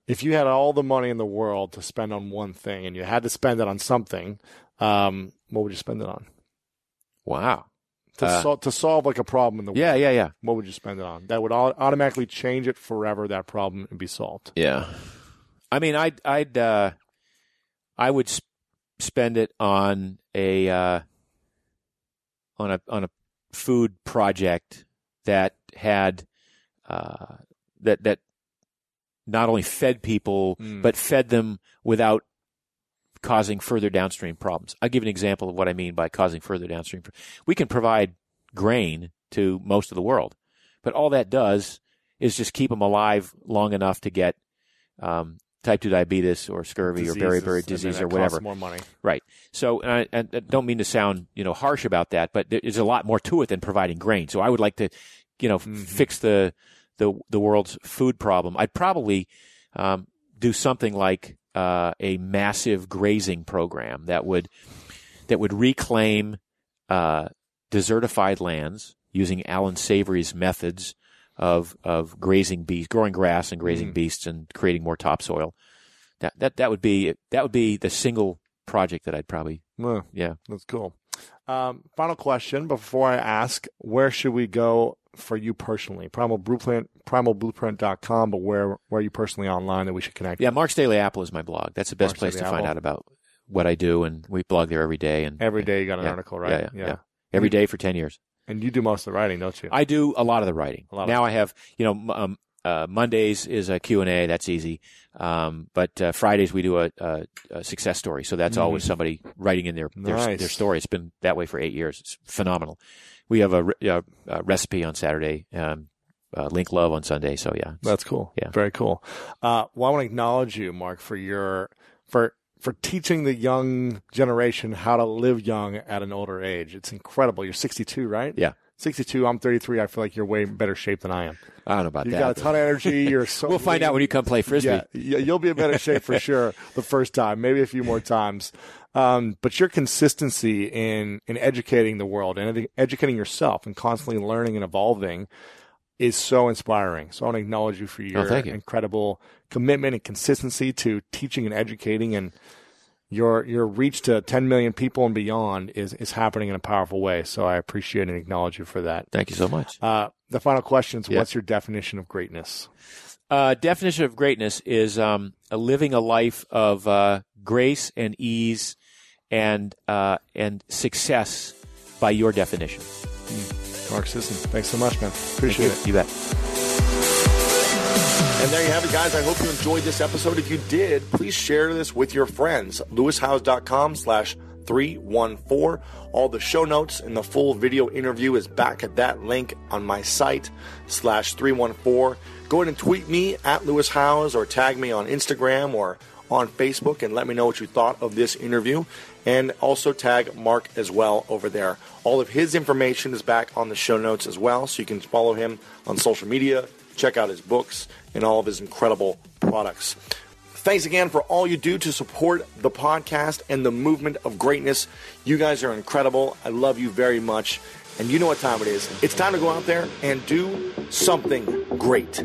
Speaker 3: If you had all the money in the world to spend on one thing, and you had to spend it on something, um, what would you spend it on?
Speaker 4: Wow.
Speaker 3: To,
Speaker 4: Uh,
Speaker 3: sol- to solve like a problem in the world,
Speaker 4: yeah, yeah, yeah.
Speaker 3: what would you spend it on? That would au- automatically change it forever. That problem and be solved.
Speaker 4: yeah. I mean, I'd I'd uh, I would sp- spend it on a uh, on a on a food project that had uh, that that not only fed people
Speaker 3: Mm.
Speaker 4: but fed them without causing further downstream problems. I'll give an example of what I mean by causing further downstream. We can provide grain to most of the world, but all that does is just keep them alive long enough to get um, type two diabetes or scurvy or beriberi
Speaker 3: Diseases,
Speaker 4: disease or whatever.
Speaker 3: costs More money.
Speaker 4: Right. So, and I, and I don't mean to sound, you know, harsh about that, but there's a lot more to it than providing grain. So I would like to, you know, f- fix the, the, the world's food problem. I'd probably, um, do something like, uh, a massive grazing program that would, that would reclaim, uh, desertified lands using Alan Savory's methods of, of grazing beasts, growing grass and grazing beasts and creating more topsoil. That, that, that would be, that would be the single project that I'd probably,
Speaker 3: Well,
Speaker 4: yeah.
Speaker 3: that's cool. Um, final question before I ask, where should we go for you personally? Primal Blueprint, primalblueprint.com, but where, where are you personally online that we should connect?
Speaker 4: Yeah, Mark's Daily Apple is my blog. That's the best
Speaker 3: Mark's
Speaker 4: place
Speaker 3: Daily
Speaker 4: to find out about what I do, and we blog there every day. And
Speaker 3: Every day you got an
Speaker 4: yeah,
Speaker 3: article, right?
Speaker 4: Yeah, yeah, yeah. Every day for ten years.
Speaker 3: And you do most of the writing, don't you?
Speaker 4: I do a lot of the writing.
Speaker 3: A lot of
Speaker 4: now I have, you know, um, uh, Mondays is a Q and A. That's easy. Um, but uh, Fridays we do a, a, a success story. So that's always somebody writing in their their,
Speaker 3: Mm. Nice.
Speaker 4: their story. It's been that way for eight years. It's phenomenal. We have a, a, a recipe on Saturday. Um, uh, Link Love on Sunday. So yeah,
Speaker 3: That's cool.
Speaker 4: Yeah.
Speaker 3: Very cool. Uh, well, I want to acknowledge you, Mark, for your, for, for teaching the young generation how to live young at an older age. It's incredible. You're 62, right?
Speaker 4: Yeah.
Speaker 3: 62. I'm 33. I feel like you're way better shape than I am.
Speaker 4: I don't know about that.
Speaker 3: You've got a ton of energy. *laughs* You're so.
Speaker 4: we'll find out when you come play frisbee.
Speaker 3: Yeah, yeah, you'll be in better shape for *laughs* sure the first time, maybe a few more times. Um, but your consistency in in educating the world and educating yourself and constantly learning and evolving is so inspiring. So I want to acknowledge you for your
Speaker 4: Oh, you.
Speaker 3: incredible commitment and consistency to teaching and educating and your your reach to 10 million people and beyond is is happening in a powerful way. So I appreciate and acknowledge you for that.
Speaker 4: Thank you so much.
Speaker 3: Uh, the final question is,
Speaker 4: Yeah.
Speaker 3: what's your definition of greatness?
Speaker 4: Uh, definition of greatness is um, a living a life of uh, grace and ease and uh, and success by your definition.
Speaker 3: Mark Sisson, thanks so much, man. Appreciate it.
Speaker 4: You bet.
Speaker 3: And there you have it, guys. I hope you enjoyed this episode. If you did, please share this with your friends. LewisHowes.com slash 314. All the show notes and the full video interview is back at that link on my site slash 314. Go ahead and tweet me at Lewis Howes or tag me on Instagram or on Facebook and let me know what you thought of this interview. And also tag Mark as well over there. All of his information is back on the show notes as well, so you can follow him on social media, check out his books, and all of his incredible products. Thanks again for all you do to support the podcast and the movement of greatness. You guys are incredible. I love you very much. And you know what time it is. It's time to go out there and do something great.